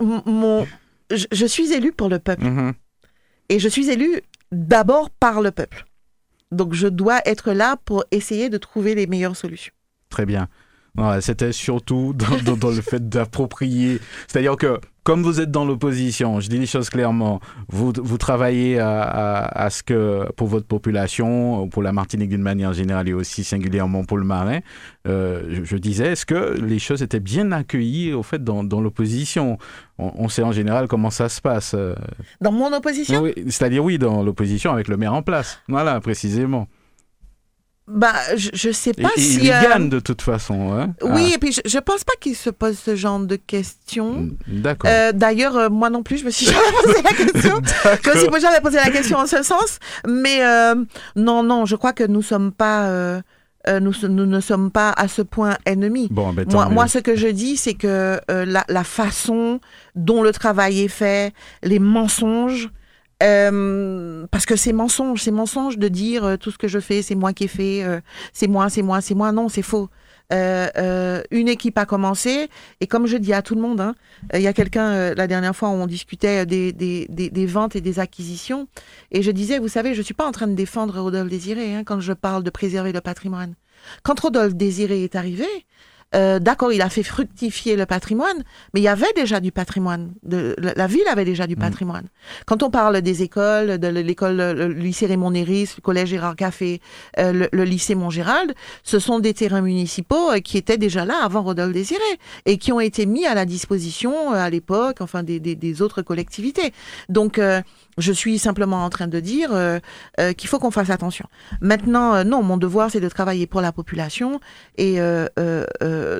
Speaker 3: mon je, suis élu pour le peuple. Mm-hmm. Et je suis élu d'abord par le peuple. Donc je dois être là pour essayer de trouver les meilleures solutions.
Speaker 2: Très bien. C'était surtout dans, le fait d'approprier. C'est-à-dire que, comme vous êtes dans l'opposition, je dis les choses clairement, vous, vous travaillez à, ce que, pour votre population, pour la Martinique d'une manière générale et aussi singulièrement pour le marin, euh, je, disais, est-ce que les choses étaient bien accueillies, au fait, dans, l'opposition? On, sait en général comment ça se passe. Euh.
Speaker 3: Dans mon opposition?
Speaker 2: C'est-à-dire, oui, dans l'opposition avec le maire en place. Voilà, précisément
Speaker 3: bah, je, je sais pas
Speaker 2: Et-
Speaker 3: si.
Speaker 2: il
Speaker 3: euh,
Speaker 2: gagne de toute façon. hein.
Speaker 3: Oui, et puis je, je pense pas qu'il se pose ce genre de questions.
Speaker 2: Ah, D'accord.
Speaker 3: Euh, D'ailleurs, euh, moi non plus, je me suis jamais posé la question. Je me suis jamais posé la question en ce sens. Mais euh, non, non, je crois que nous sommes pas, nous, nous ne sommes pas à ce point ennemis.
Speaker 2: Bon, ben,
Speaker 3: Moi, moi, ce que je dis, c'est que la, la façon dont le travail est fait, les mensonges, euh, parce que c'est mensonge, c'est mensonge de dire euh, tout ce que je fais, c'est moi qui ai fait, euh, c'est moi, c'est moi, c'est moi. Non, c'est faux. Euh, euh, une équipe a commencé et comme je dis à tout le monde, hein, il y a quelqu'un la dernière fois où on discutait des, des, des, des ventes et des acquisitions et je disais, vous savez, je suis pas en train de défendre Rodolphe Désiré hein, quand je parle de préserver le patrimoine. Quand Rodolphe Désiré est arrivé, euh, d'accord, il a fait fructifier le patrimoine, mais il y avait déjà du patrimoine. De, la, la ville avait déjà du patrimoine. Quand on parle des écoles, de l'école, le lycée Raymond Néris, le collège Gérard Café, euh, le, le lycée Montgérald, ce sont des terrains municipaux euh, qui étaient déjà là avant Rodolphe Désiré et qui ont été mis à la disposition à l'époque, enfin des, des, des autres collectivités. Donc euh, je suis simplement en train de dire euh, euh, qu'il faut qu'on fasse attention. Maintenant, euh, non, mon devoir, c'est de travailler pour la population et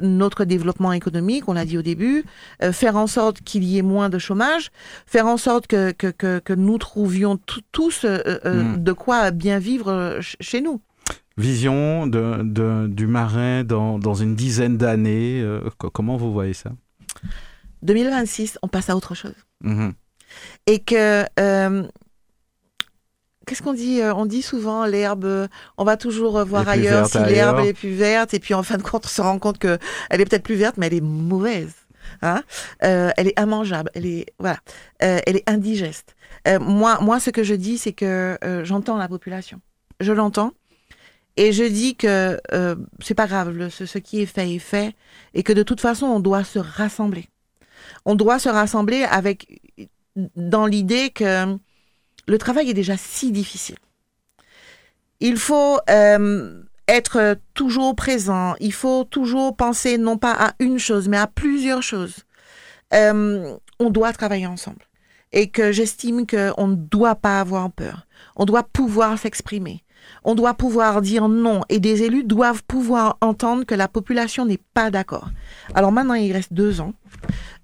Speaker 3: notre développement économique, on l'a dit au début, faire en sorte qu'il y ait moins de chômage, faire en sorte que, que, que, que nous trouvions tous euh, euh,
Speaker 2: Mm.
Speaker 3: de quoi bien vivre ch- chez nous.
Speaker 2: Vision de, de- du marin dans, dans une dizaine d'années. euh, co- comment vous voyez ça?
Speaker 3: 2026, on passe à autre chose.
Speaker 2: Mhm.
Speaker 3: Et que euh, qu'est-ce qu'on dit Euh, On dit souvent l'herbe, euh, on va toujours voir ailleurs si l'herbe est plus verte, et puis en fin de compte, on se rend compte que elle est peut-être plus verte, mais elle est mauvaise. Hein. Euh, elle est immangeable, elle est voilà, Euh, elle est indigeste. Euh, moi, moi, ce que je dis, c'est que j'entends la population, je l'entends, et je dis que c'est pas grave, le- ce, ce qui est fait est fait, et que de toute façon, on doit se rassembler. On doit se rassembler avec dans l'idée que le travail est déjà si difficile. Il faut euh, être toujours présent, il faut toujours penser non pas à une chose, mais à plusieurs choses. Euh, on doit travailler ensemble. Et que j'estime qu'on ne doit pas avoir peur. On doit pouvoir s'exprimer. On doit pouvoir dire non. Et des élus doivent pouvoir entendre que la population n'est pas d'accord. Alors maintenant, il reste deux ans.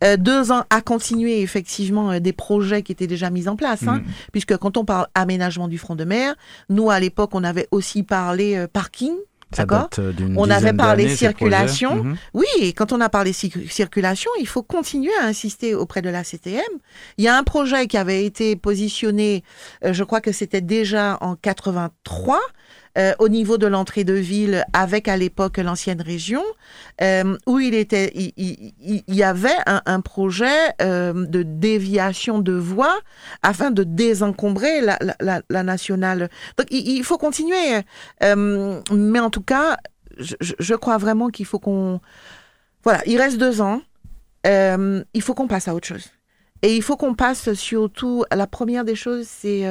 Speaker 3: Euh, deux ans à continuer effectivement euh, des projets qui étaient déjà mis en place. Hein,
Speaker 2: Mhm.
Speaker 3: Puisque quand on parle aménagement du front de mer, nous à l'époque, on avait aussi parlé euh, parking. D'accord
Speaker 2: euh,
Speaker 3: On avait parlé circulation.
Speaker 2: Mhm.
Speaker 3: Oui, et quand on a parlé cir- circulation, il faut continuer à insister auprès de la CTM. Il y a un projet qui avait été positionné, je crois que c'était déjà en 83, euh, au niveau de l'entrée de ville, avec à l'époque l'ancienne région, euh, où il était, il, y avait un, projet euh, de déviation de voies afin de désencombrer la, nationale. Donc il, faut continuer, mais en tout cas, je, je- crois vraiment qu'il faut qu'on voilà, il reste deux ans. Il faut qu'on passe à autre chose. Et il faut qu'on passe surtout, la première des choses, c'est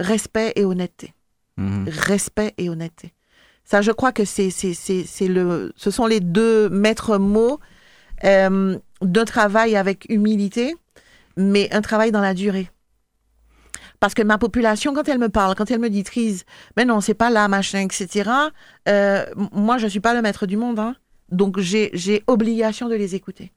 Speaker 3: respect et honnêteté.
Speaker 2: Mhm.
Speaker 3: Respect et honnêteté. Ça, je crois que c'est, c'est, c'est, le, ce sont les deux maîtres mots euh, d'un travail avec humilité, mais un travail dans la durée. Parce que ma population, quand elle me parle, quand elle me dit Trise, mais non, c'est pas là, machin, etc., euh, moi, je suis pas le maître du monde. Hein. Donc, j'ai, j'ai obligation de les écouter.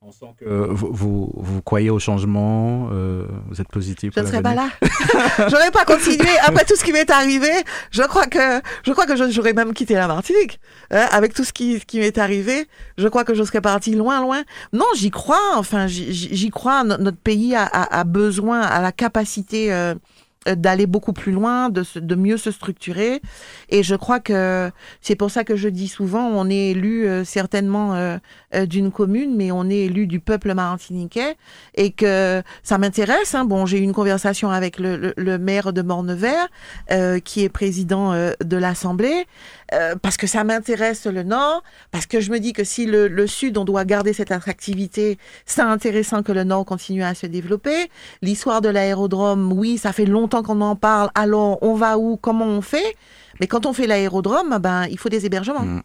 Speaker 2: On sent que vous, vous, vous croyez au changement, euh, vous êtes positif.
Speaker 3: Je ne serais pas là. J'aurais pas continué. Après tout ce qui m'est arrivé, je crois que, je crois que j'aurais même quitté la Martinique. Hein, avec tout ce qui, qui m'est arrivé, je crois que je serais parti loin, loin. Non, j'y crois. Enfin, j'y- crois. No- Notre pays a, a- a besoin, a la capacité euh, euh, d'aller beaucoup plus loin, de, se- de mieux se structurer. Et je crois que c'est pour ça que je dis souvent, on est élu euh, certainement euh, euh, d'une commune, mais on est élu du peuple martiniquais et que ça m'intéresse. Hein. Bon, j'ai eu une conversation avec le, le- le maire de Mornevert, euh, qui est président euh, de l'Assemblée, euh, parce que ça m'intéresse le Nord, parce que je me dis que si le, le Sud, on doit garder cette attractivité, c'est intéressant que le Nord continue à se développer. L'histoire de l'aérodrome, oui, ça fait longtemps qu'on en parle. Alors, on va où? Comment on fait? Mais quand on fait l'aérodrome, ben, il faut des hébergements.
Speaker 2: Mm.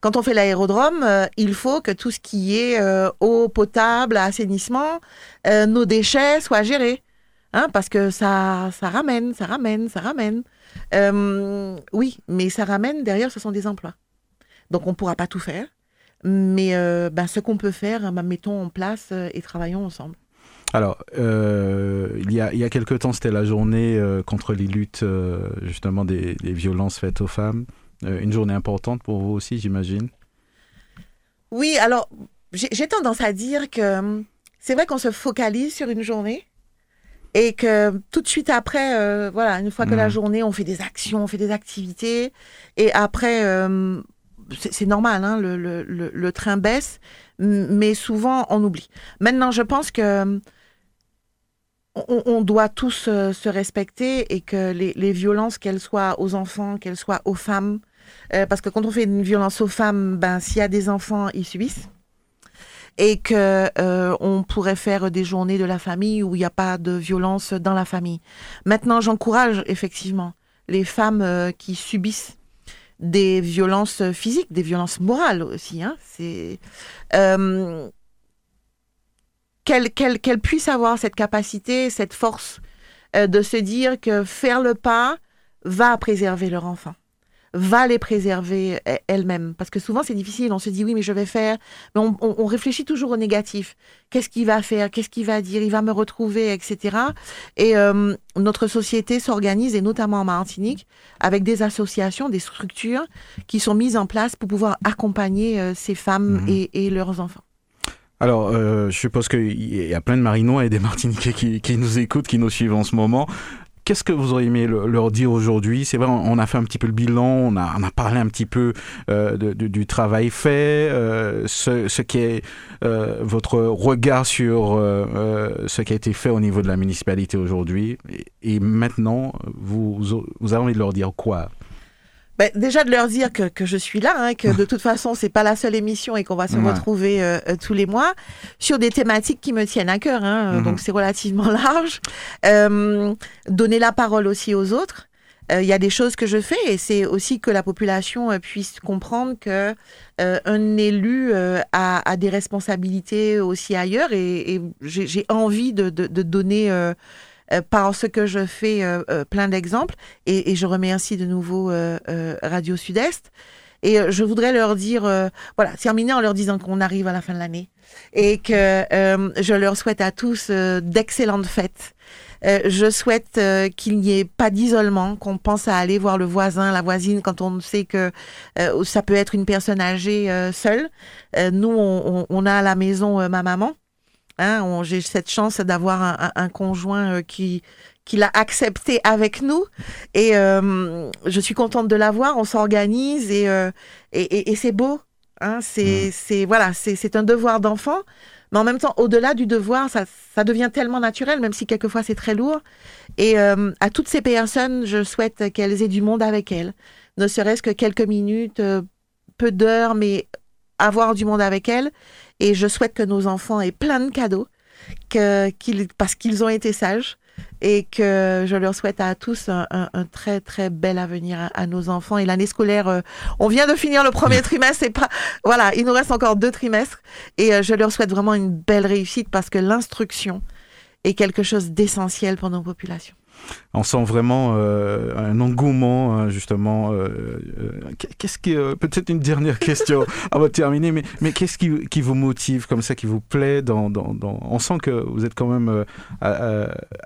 Speaker 3: Quand on fait l'aérodrome, euh, il faut que tout ce qui est euh, eau potable, assainissement, nos déchets soient gérés. Hein, parce que ça, ça ramène, ça ramène, ça ramène. Euh, oui, mais ça ramène, derrière, ce sont des emplois. Donc on ne pourra pas tout faire. Mais euh, ben, ce qu'on peut faire, ben, mettons en place euh, et travaillons ensemble.
Speaker 2: Alors, il, y a, il y a quelque temps, c'était la journée contre les luttes justement des, des, violences faites aux femmes. une journée importante pour vous aussi, j'imagine.
Speaker 3: Oui, alors j'ai tendance à dire que c'est vrai qu'on se focalise sur une journée, et que tout de suite après, euh, voilà, une fois que la mhm. journée, on fait des actions, on fait des activités, et après, euh, c'est normal, hein, le, le, le, train baisse, mais souvent on oublie. Maintenant, je pense que on, on doit tous euh, se respecter et que les, les violences, qu'elles soient aux enfants, qu'elles soient aux femmes, parce que quand on fait une violence aux femmes, ben s'il y a des enfants, ils subissent et que euh, on pourrait faire des journées de la famille où il n'y a pas de violence dans la famille. Maintenant, j'encourage effectivement les femmes euh, qui subissent des violences physiques, des violences morales aussi. Hein, c'est euh, qu'elles puissent avoir cette capacité, cette force de se dire que faire le pas va préserver leur enfant va les préserver e-, elle-même. Parce que souvent, c'est difficile. On se dit, oui, mais je vais faire. Mais on, réfléchit toujours au négatif. Qu'est-ce qu'il va faire? Qu'est-ce qu'il va dire? Il va me retrouver, etc. Et euh, notre société s'organise, et notamment en Martinique, avec des associations, des structures qui sont mises en place pour pouvoir accompagner euh, ces femmes mhm. et, leurs enfants.
Speaker 2: Alors, euh, je suppose qu'il y a plein de Marinois et des Martiniquais qui, qui, nous écoutent, qui nous suivent en ce moment. Qu'est-ce que vous auriez aimé leur dire aujourd'hui? C'est vrai, on a fait un petit peu le bilan, on a, parlé un petit peu euh, du travail fait, euh, ce, qui est euh, votre regard sur ce qui a été fait au niveau de la municipalité aujourd'hui. Et, maintenant, vous, vous avez envie de leur dire quoi?
Speaker 3: Ben, déjà de leur dire que, que je suis là, hein, que de toute façon c'est pas la seule émission et qu'on va se retrouver euh, euh, tous les mois sur des thématiques qui me tiennent à cœur. Hein, mhm. Donc c'est relativement large. Euh, donner la parole aussi aux autres. Il y a des choses que je fais et c'est aussi que la population puisse comprendre que un élu a, a, des responsabilités aussi ailleurs et, et j'ai envie de, de, de donner euh, par ce que je fais euh, euh, plein d'exemples. Et, je remercie de nouveau Radio Sud-Est. Et je voudrais leur dire, voilà, terminer en leur disant qu'on arrive à la fin de l'année et que je leur souhaite à tous d'excellentes fêtes. je souhaite qu'il n'y ait pas d'isolement, qu'on pense à aller voir le voisin, la voisine quand on sait que ça peut être une personne âgée seule. nous, on, on, a à la maison ma maman Hein, j'ai cette chance d'avoir un, conjoint euh, qui qui l'a accepté avec nous et euh, je suis contente de l'avoir. On s'organise et, euh, et, et, c'est beau. Hein, c'est c'est voilà, c'est un devoir d'enfant, mais en même temps, au-delà du devoir, ça, ça devient tellement naturel, même si quelquefois c'est très lourd. Et à toutes ces personnes, je souhaite qu'elles aient du monde avec elles, ne serait-ce que quelques minutes, peu d'heures, mais avoir du monde avec elles et je souhaite que nos enfants aient plein de cadeaux, que, qu'ils, parce qu'ils ont été sages. Et que je leur souhaite à tous un, très très bel avenir à, nos enfants. Et l'année scolaire, euh, on vient de finir le premier trimestre et pas, voilà, il nous reste encore deux trimestres. Et euh, je leur souhaite vraiment une belle réussite parce que l'instruction est quelque chose d'essentiel pour nos populations
Speaker 2: on sent vraiment euh, un engouement hein, justement. Euh, euh, qu'est-ce qui, peut-être une dernière question avant de terminer, mais, mais qu'est-ce qui, qui, vous motive comme ça, qui vous plaît dans, dans, dans... On sent que vous êtes quand même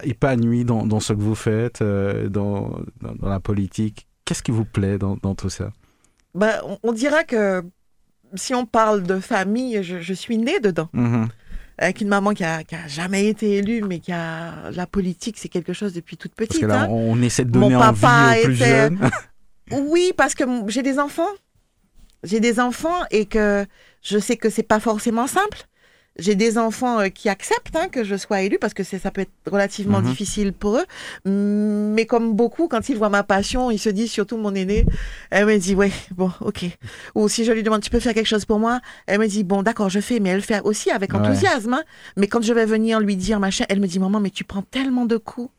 Speaker 2: épanoui dans, dans, ce que vous faites, dans, dans, la politique. Qu'est-ce qui vous plaît dans, tout ça?
Speaker 3: Ben, on, dira que si on parle de famille, je, suis né dedans. Mm-hmm avec une maman qui a, jamais été élue, mais qui a la politique, c'est quelque chose depuis toute petite. Parce que
Speaker 2: là, hein. on essaie de donner Mon papa aux plus jeunes.
Speaker 3: oui, parce que j'ai des enfants. J'ai des enfants et que je sais que c'est pas forcément simple j'ai des enfants euh, qui acceptent hein, que je sois élue parce que ça peut être relativement mhm. difficile pour eux. Mais comme beaucoup, quand ils voient ma passion, ils se disent, surtout mon aîné, elle me dit, ouais, bon, ok. Ou si je lui demande, tu peux faire quelque chose pour moi? Elle me dit, bon, d'accord, je fais, mais elle fait aussi avec enthousiasme. Hein. Mais quand je vais venir lui dire machin, elle me dit, maman, mais tu prends tellement de coups.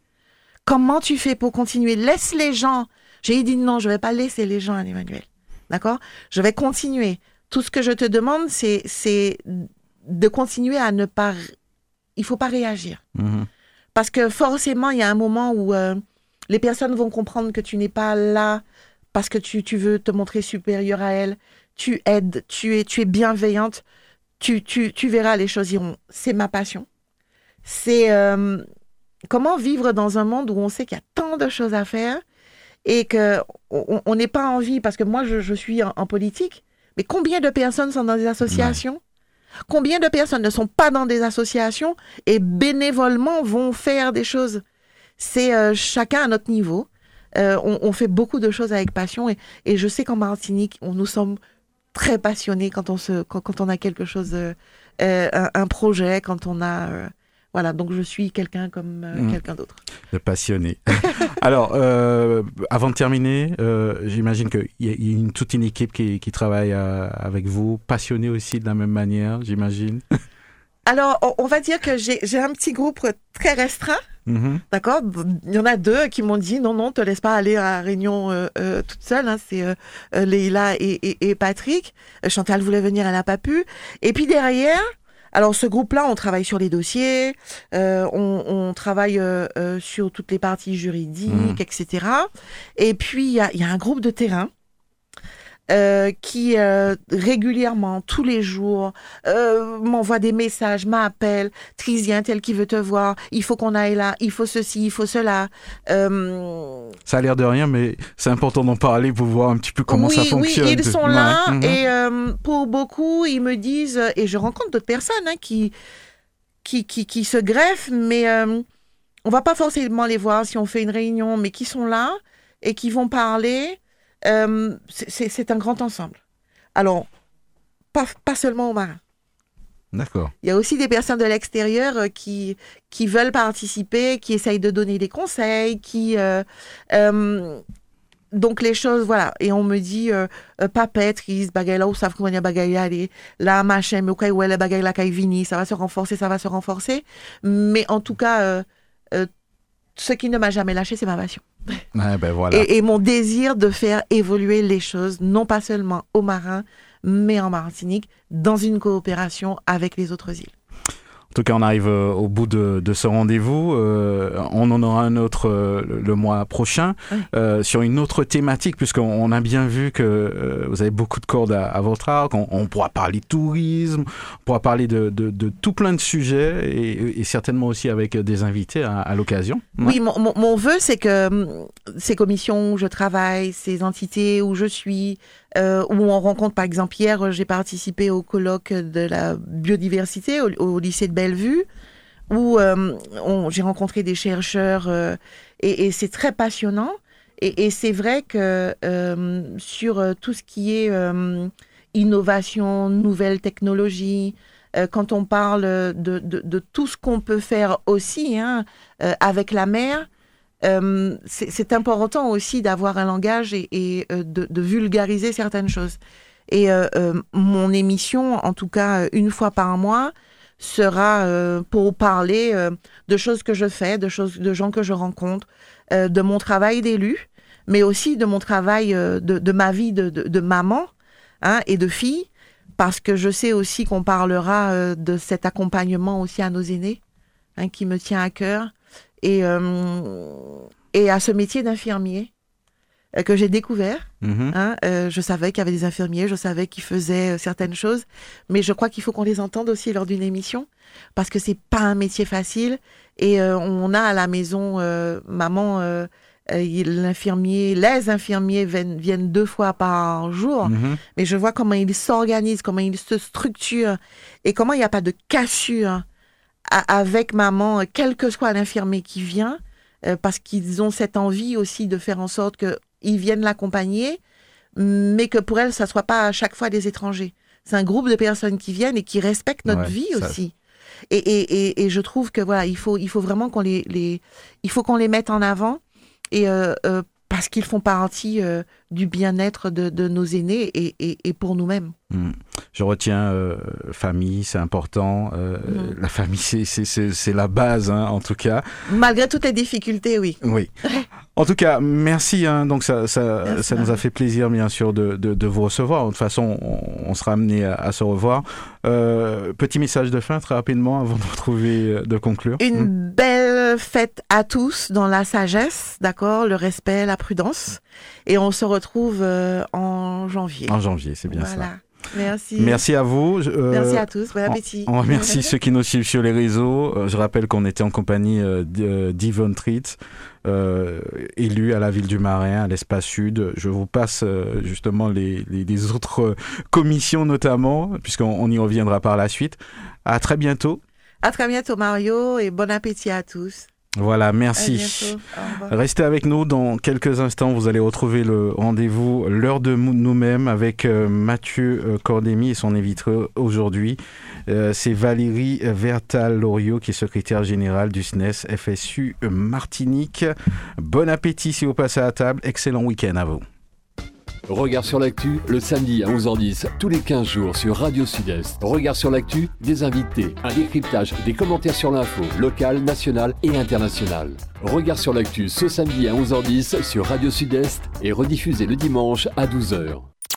Speaker 3: Comment tu fais pour continuer? Laisse les gens. J'ai dit, non, je vais pas laisser les gens, Emmanuel. D'accord? Je vais continuer. Tout ce que je te demande, c'est de continuer à ne pas... Il faut pas réagir. Mhm. Parce que forcément, il y a un moment où euh, les personnes vont comprendre que tu n'es pas là parce que tu, tu veux te montrer supérieur à elles. Tu aides, tu es, tu es bienveillante. Tu, tu, tu verras, les choses iront. C'est ma passion. C'est euh, comment vivre dans un monde où on sait qu'il y a tant de choses à faire et que on n'est pas envie, parce que moi, je, je suis en, en, politique, mais combien de personnes sont dans des associations? Combien de personnes ne sont pas dans des associations et bénévolement vont faire des choses? C'est euh, chacun à notre niveau. Euh, on, fait beaucoup de choses avec passion et, je sais qu'en Martinique, on, nous sommes très passionnés quand on, se, quand, on a quelque chose, euh, un, projet, quand on a voilà, donc je suis quelqu'un comme euh, mmh. quelqu'un d'autre.
Speaker 2: Le passionné. Alors, euh, avant de terminer, euh, j'imagine qu'il y, a une, toute une équipe qui, qui travaille avec vous, passionnée aussi de la même manière, j'imagine.
Speaker 3: Alors, on, va dire que j'ai un petit groupe très restreint. Mmh. D'accord? Il y en a deux qui m'ont dit non, non, te laisse pas aller à la réunion euh, toute seule. Hein, C'est euh, Leïla et, et, et, Patrick. Chantal voulait venir, elle n'a pas pu. Et puis derrière, alors ce groupe-là, on travaille sur les dossiers, euh, on, on, travaille euh, euh, sur toutes les parties juridiques, mmh. etc. Et puis il y a, y a, un groupe de terrain. Euh, qui euh, régulièrement, tous les jours, euh, m'envoie des messages, m'appelle, Trisien tel qui veut te voir, il faut qu'on aille là, il faut ceci, il faut cela.
Speaker 2: Ça a l'air de rien, mais c'est important d'en parler pour voir un petit peu comment
Speaker 3: oui,
Speaker 2: ça fonctionne.
Speaker 3: Oui, ils sont là, ouais. et pour beaucoup, ils me disent, et je rencontre d'autres personnes hein, qui, qui, qui, qui, se greffent, mais on va pas forcément les voir si on fait une réunion, mais qui sont là et qui vont parler euh, c'est un grand ensemble. Alors, pas, pas seulement aux marins.
Speaker 2: D'accord.
Speaker 3: Il y a aussi des personnes de l'extérieur euh, qui, qui veulent participer, qui essayent de donner des conseils, qui... Euh, euh, donc les choses, voilà. Et on me dit, euh, pas Patrice, bagay là, ou savent comment il y a bagay aller, là, machin, mais ok, ouais, la bagay là, vini, ça va se renforcer, ça va se renforcer. Mais en tout cas, ce qui ne m'a jamais lâché, c'est ma passion.
Speaker 2: Ben
Speaker 3: et, mon désir de faire évoluer les choses, non pas seulement aux marins, mais en Martinique, dans une coopération avec les autres îles.
Speaker 2: En tout cas, on arrive au bout de, de ce rendez-vous. Euh, on en aura un autre euh, le mois prochain oui. euh, sur une autre thématique, puisqu'on a bien vu que euh, vous avez beaucoup de cordes à, à votre arc. On, on, pourra parler tourisme, on pourra parler de, de, de tout plein de sujets et, et, certainement aussi avec des invités à, à l'occasion.
Speaker 3: Ouais. Oui, mon, mon, mon, vœu, c'est que hum, ces commissions où je travaille, ces entités où je suis, euh, où on rencontre, par exemple, hier, j'ai participé au colloque de la biodiversité au, lycée de Bellevue, où euh, j'ai rencontré des chercheurs euh, et, c'est très passionnant. Et, c'est vrai que euh, sur tout ce qui est innovation, nouvelles technologies, quand on parle de, de, de tout ce qu'on peut faire aussi hein, avec la mer, euh, c'est important aussi d'avoir un langage et, euh, de, vulgariser certaines choses. Et euh, mon émission, en tout cas une fois par mois, sera pour parler de choses que je fais, de choses, de gens que je rencontre, de mon travail d'élu, mais aussi de mon travail de, ma vie de, maman hein, et de fille, parce que je sais aussi qu'on parlera de cet accompagnement aussi à nos aînés, hein, qui me tient à cœur et, et à ce métier d'infirmier euh, que j'ai découvert.
Speaker 2: Mm-hmm.
Speaker 3: Hein, euh, je savais qu'il y avait des infirmiers, je savais qu'ils faisaient certaines choses, mais je crois qu'il faut qu'on les entende aussi lors d'une émission parce que c'est pas un métier facile et euh, on a à la maison maman l'infirmier, les infirmiers viennent, viennent, deux fois par jour,
Speaker 2: mm-hmm.
Speaker 3: mais je vois comment ils s'organisent, comment ils se structurent et comment il n'y a pas de cassure avec maman, quel que soit l'infirmier qui vient, euh, parce qu'ils ont cette envie aussi de faire en sorte qu'ils viennent l'accompagner, mais que pour elle, ça soit pas à chaque fois des étrangers. C'est un groupe de personnes qui viennent et qui respectent notre
Speaker 2: ouais,
Speaker 3: vie
Speaker 2: ça...
Speaker 3: aussi. Et, et, et, et, je trouve que voilà, il faut, il faut vraiment qu'on les, les, il faut qu'on les mette en avant. Et euh, euh, parce qu'ils font partie euh, du bien-être de, de, nos aînés et, et, et pour nous-mêmes.
Speaker 2: Mmh. Je retiens euh, famille, c'est important. Euh, mmh. La famille, c'est la base, hein, en tout cas.
Speaker 3: Malgré toutes les difficultés, oui.
Speaker 2: Oui. En tout cas, merci. Hein, donc ça, ça, merci, ça nous a fait plaisir, bien sûr, de, de, de vous recevoir. De toute façon, on, on sera amené à, à, se revoir. Euh, petit message de fin, très rapidement, avant de retrouver, de conclure.
Speaker 3: Une mmh. belle fête à tous dans la sagesse, d'accord, le respect, la prudence. Et on se retrouve euh, en janvier.
Speaker 2: En janvier, c'est bien ça.
Speaker 3: Merci.
Speaker 2: Merci à vous.
Speaker 3: Euh, Merci à tous. Bon appétit.
Speaker 2: On, remercie ceux qui nous suivent sur les réseaux. Euh, je rappelle qu'on était en compagnie d'Yvonne Treat, élu à la ville du Marin, à l'espace sud. Je vous passe justement les, les, autres commissions notamment, puisqu'on y reviendra par la suite. À très bientôt.
Speaker 3: À très bientôt Mario et bon appétit à tous.
Speaker 2: Voilà, merci. Restez avec nous dans quelques instants. Vous allez retrouver le rendez-vous l'heure de nous-mêmes avec euh, Mathieu euh, Cordémy et son invité aujourd'hui. Euh, c'est Valérie Vertal-Loriot qui est secrétaire générale du SNES FSU Martinique. Bon appétit si vous passez à la table. Excellent week-end à vous.
Speaker 1: Regard sur l'actu, le samedi à 11h10, tous les 15 jours sur Radio Sud-Est. Regard sur l'actu, des invités, un décryptage, des commentaires sur l'info, locale, nationale et internationale. Regard sur l'actu ce samedi à 11h10 sur Radio Sud-Est et rediffusé le dimanche à 12h.